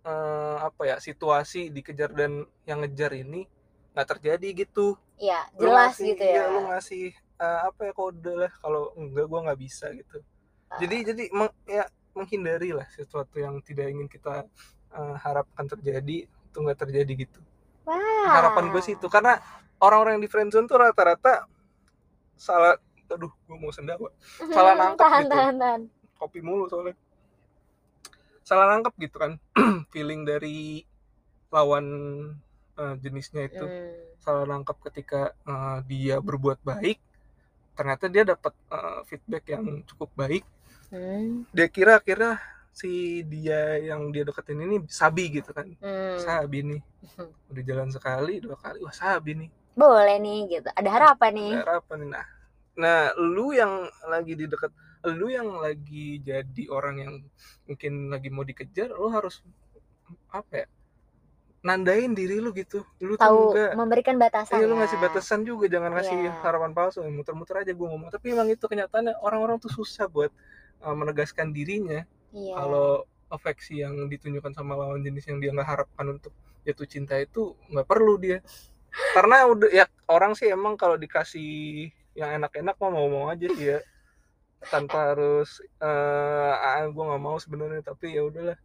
eh, apa ya situasi dikejar dan yang ngejar ini nggak terjadi gitu Iya, Lu jelas ngasih- gitu iya, ya. lu ngasih eh, apa ya kode lah kalau enggak gua nggak bisa gitu Ah. jadi jadi meng- ya menghindari lah sesuatu yang tidak ingin kita eh, harapkan terjadi itu nggak terjadi gitu Wah. harapan gue sih itu karena orang-orang yang di friendzone tuh rata-rata salah aduh gue mau sendawa salah nangkep tahan, gitu. tahan, tahan. kopi mulu soalnya salah nangkep gitu kan feeling dari lawan eh, jenisnya itu Hmm. salah nangkep ketika eh, dia berbuat baik ternyata dia dapat eh, feedback yang cukup baik Hmm. dia kira kira si dia yang dia deketin ini sabi gitu kan Hmm. sabi nih Hmm. udah jalan sekali dua kali wah sabi nih Boleh nih gitu. Ada harapan nih. Ada harapan nih. Nah, nah lu yang lagi di dekat, lu yang lagi jadi orang yang mungkin lagi mau dikejar, lu harus apa ya? Nandain diri lu gitu. Lu tuh Tahu enggak memberikan batasan Iya lu ya. ngasih batasan juga jangan ngasih Iya. harapan palsu muter-muter aja gue ngomong tapi emang itu kenyataannya orang-orang tuh susah buat uh, menegaskan dirinya Iya. kalau afeksi yang ditunjukkan sama lawan jenis yang dia nggak harapkan untuk jatuh cinta itu nggak perlu dia. Karena udah ya orang sih emang kalau dikasih yang enak-enak mah mau-mau aja sih ya. Tanpa harus eh ah, gue nggak mau sebenarnya tapi ya udahlah.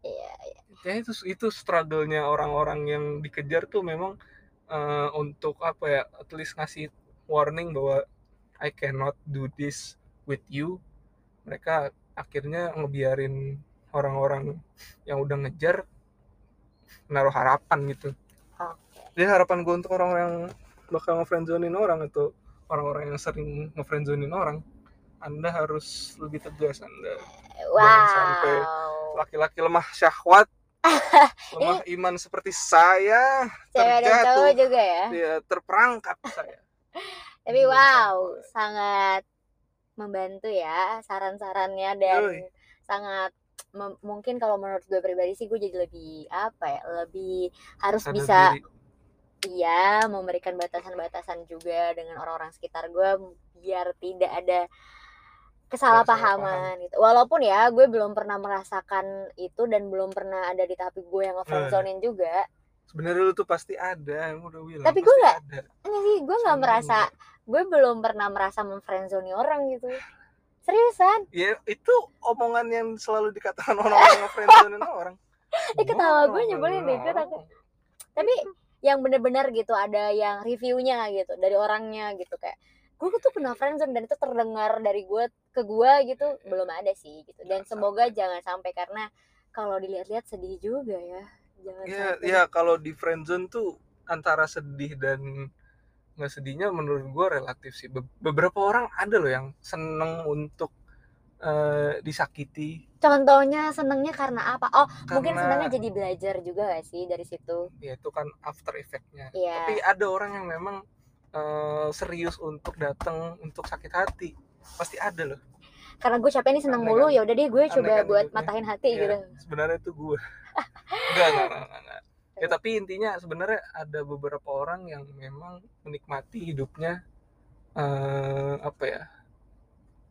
Iya, ya itu itu struggle-nya orang-orang yang dikejar tuh memang eh, untuk apa ya at least ngasih warning bahwa I cannot do this with you. Mereka akhirnya ngebiarin orang-orang yang udah ngejar naruh harapan gitu. Jadi harapan gue untuk orang-orang yang bakal ngefriendzonin orang atau orang-orang yang sering ngefriendzonin orang anda harus lebih tegas anda. Wow. sampai laki-laki lemah syahwat lemah iman seperti saya Cewek dan cowok terjatuh. juga ya. ya terperangkap saya. Tapi Iya, wow, sangat membantu ya saran-sarannya dan Yoi. sangat mungkin kalau menurut gue pribadi sih gue jadi lebih apa ya lebih harus Sadar bisa diri. iya memberikan batasan-batasan juga dengan orang-orang sekitar gue biar tidak ada kesalahpahaman gitu walaupun ya gue belum pernah merasakan itu dan belum pernah ada di tahap gue yang ngefriendzonin juga sebenarnya lu tuh pasti ada yang udah bilang Tapi gue nggak- ada. enggak sih gue nggak merasa. Gue belum pernah merasa memfriendzone orang gitu. Seriusan? Ya itu omongan yang selalu dikatakan orang-orang yang friendzonein orang. Eh, ketawa gue nyebelin deh, gue takut. tapi yang bener-bener gitu ada yang reviewnya gitu dari orangnya gitu kayak gue tuh pernah friendzone dan itu terdengar dari gue ke gue gitu. Belum ada sih gitu. Dan semoga jangan sampai karena kalau dilihat-lihat sedih juga ya. Jangan ya sampai. ya kalau di friendzone tuh antara sedih dan nggak sedihnya menurut gue relatif sih. Be- beberapa orang ada loh yang seneng untuk eh, disakiti. Contohnya senengnya karena apa? Oh mungkin karena senengnya jadi belajar juga gak sih dari situ? Ya itu kan after effectnya. Iya. tapi ada orang yang memang eh, serius untuk datang untuk sakit hati. Pasti ada loh. Karena gue capek nih seneng mulu kan? ya udah deh gue coba kan buat matahin hati Ya, gitu sebenarnya itu gue enggak, enggak, enggak. Ya tapi intinya sebenarnya ada beberapa orang yang memang menikmati hidupnya eh, apa ya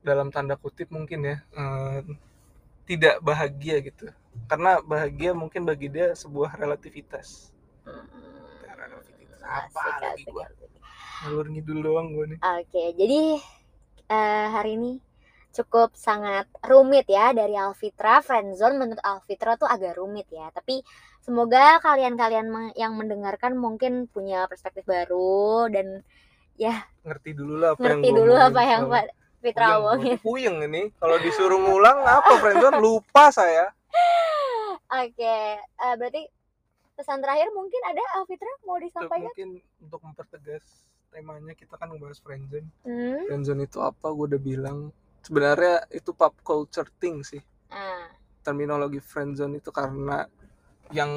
dalam tanda kutip mungkin ya eh, tidak bahagia gitu. Karena bahagia mungkin bagi dia sebuah relativitas. Hmm, relativitas. Asik, apa lagi gue ngalur ngidul doang gue nih. Oke, jadi eh, hari ini cukup sangat rumit ya dari Alfitra. Friendzone menurut Alfitra tuh agak rumit ya. Tapi semoga kalian-kalian yang mendengarkan mungkin punya perspektif baru dan ngerti dulu lah apa yang ngerti gua dulu omongin. apa yang Pak Fitra omongin. puyeng ini kalau disuruh ngulang apa friendzone lupa saya Oke, eh, berarti pesan terakhir mungkin ada Alfitra mau Untuk disampaikan? mungkin untuk mempertegas temanya kita kan ngebahas friendzone Hmm? friendzone itu apa gue udah bilang sebenarnya itu pop culture thing sih Ah, terminologi friendzone itu karena yang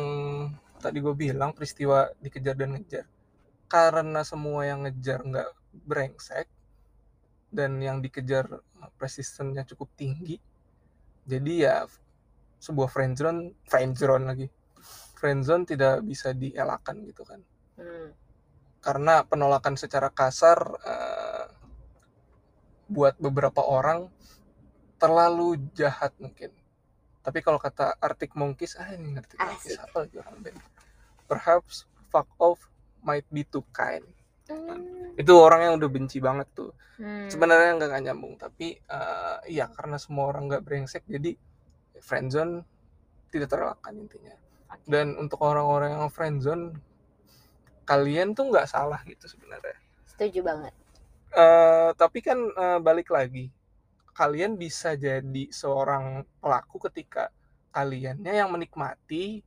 tadi gue bilang peristiwa dikejar dan ngejar karena semua yang ngejar nggak brengsek dan yang dikejar presistennya cukup tinggi jadi ya sebuah friendzone friendzone lagi friendzone tidak bisa dielakkan gitu kan hmm. karena penolakan secara kasar eh, buat beberapa orang terlalu jahat mungkin. Tapi kalau kata Arctic Monkeys, ah ini Arctic Monkeys Asik. apa lagi orang band? Perhaps fuck off might be too kind. Hmm. Itu orang yang udah benci banget tuh. Hmm. Sebenarnya nggak nyambung, tapi eh, iya karena semua orang nggak brengsek, jadi friendzone tidak terelakkan intinya. Oke. Dan untuk orang-orang yang friendzone, kalian tuh nggak salah gitu sebenarnya. Setuju banget. Eh, tapi kan eh, balik lagi, kalian bisa jadi seorang pelaku ketika kaliannya yang menikmati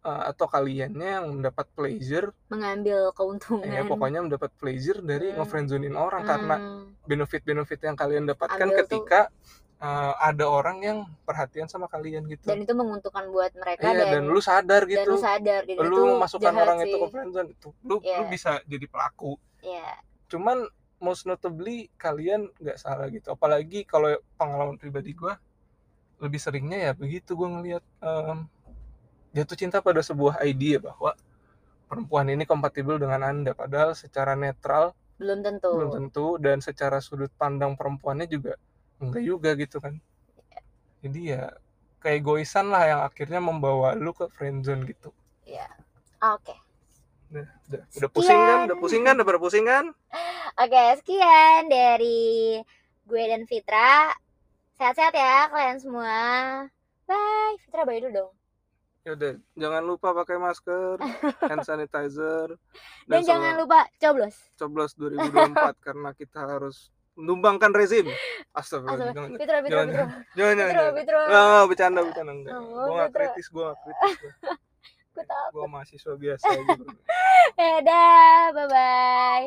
eh, atau kaliannya yang mendapat pleasure, Mengambil keuntungan. ya pokoknya mendapat pleasure dari Hmm. ngefriendzonin orang karena Hmm. benefit-benefit yang kalian dapatkan Ambil tuh. ketika eh, ada orang yang perhatian sama kalian gitu. dan itu menguntungkan buat mereka Iya, dan, dan, lu sadar dan gitu. lu sadar dan Lu itu masukkan orang sih. itu ke friendzone itu. Lu lu Iya. bisa jadi pelaku. Iya. cuman most notably kalian nggak salah gitu. Apalagi kalau pengalaman pribadi gue lebih seringnya ya begitu gue ngelihat em, jatuh cinta pada sebuah idea bahwa perempuan ini kompatibel dengan anda. Padahal secara netral belum tentu. belum tentu dan secara sudut pandang perempuannya juga enggak juga gitu kan. Jadi ya kayak egoisan lah yang akhirnya membawa lu ke friendzone gitu. Iya. oke udah udah, udah pusing kan? Udah pusing kan? Udah pada pusing kan? Oke sekian dari gue dan Fitra. Sehat-sehat ya kalian semua. Bye. Fitra bye dulu dong. Ya udah, jangan lupa pakai masker, hand sanitizer, dan, dan, jangan lupa coblos. coblos 2024 karena kita harus menumbangkan rezim. Astagfirullah, Fitra Fitra jangan, Fitra. jangan, jangan, Fitra jangan. Fitra. Nggak, nggak, bercanda, bercanda, enggak. Oh, Gue gak kritis, gue gak kritis. gue tahu Gue mahasiswa biasa bro. ya dah bye bye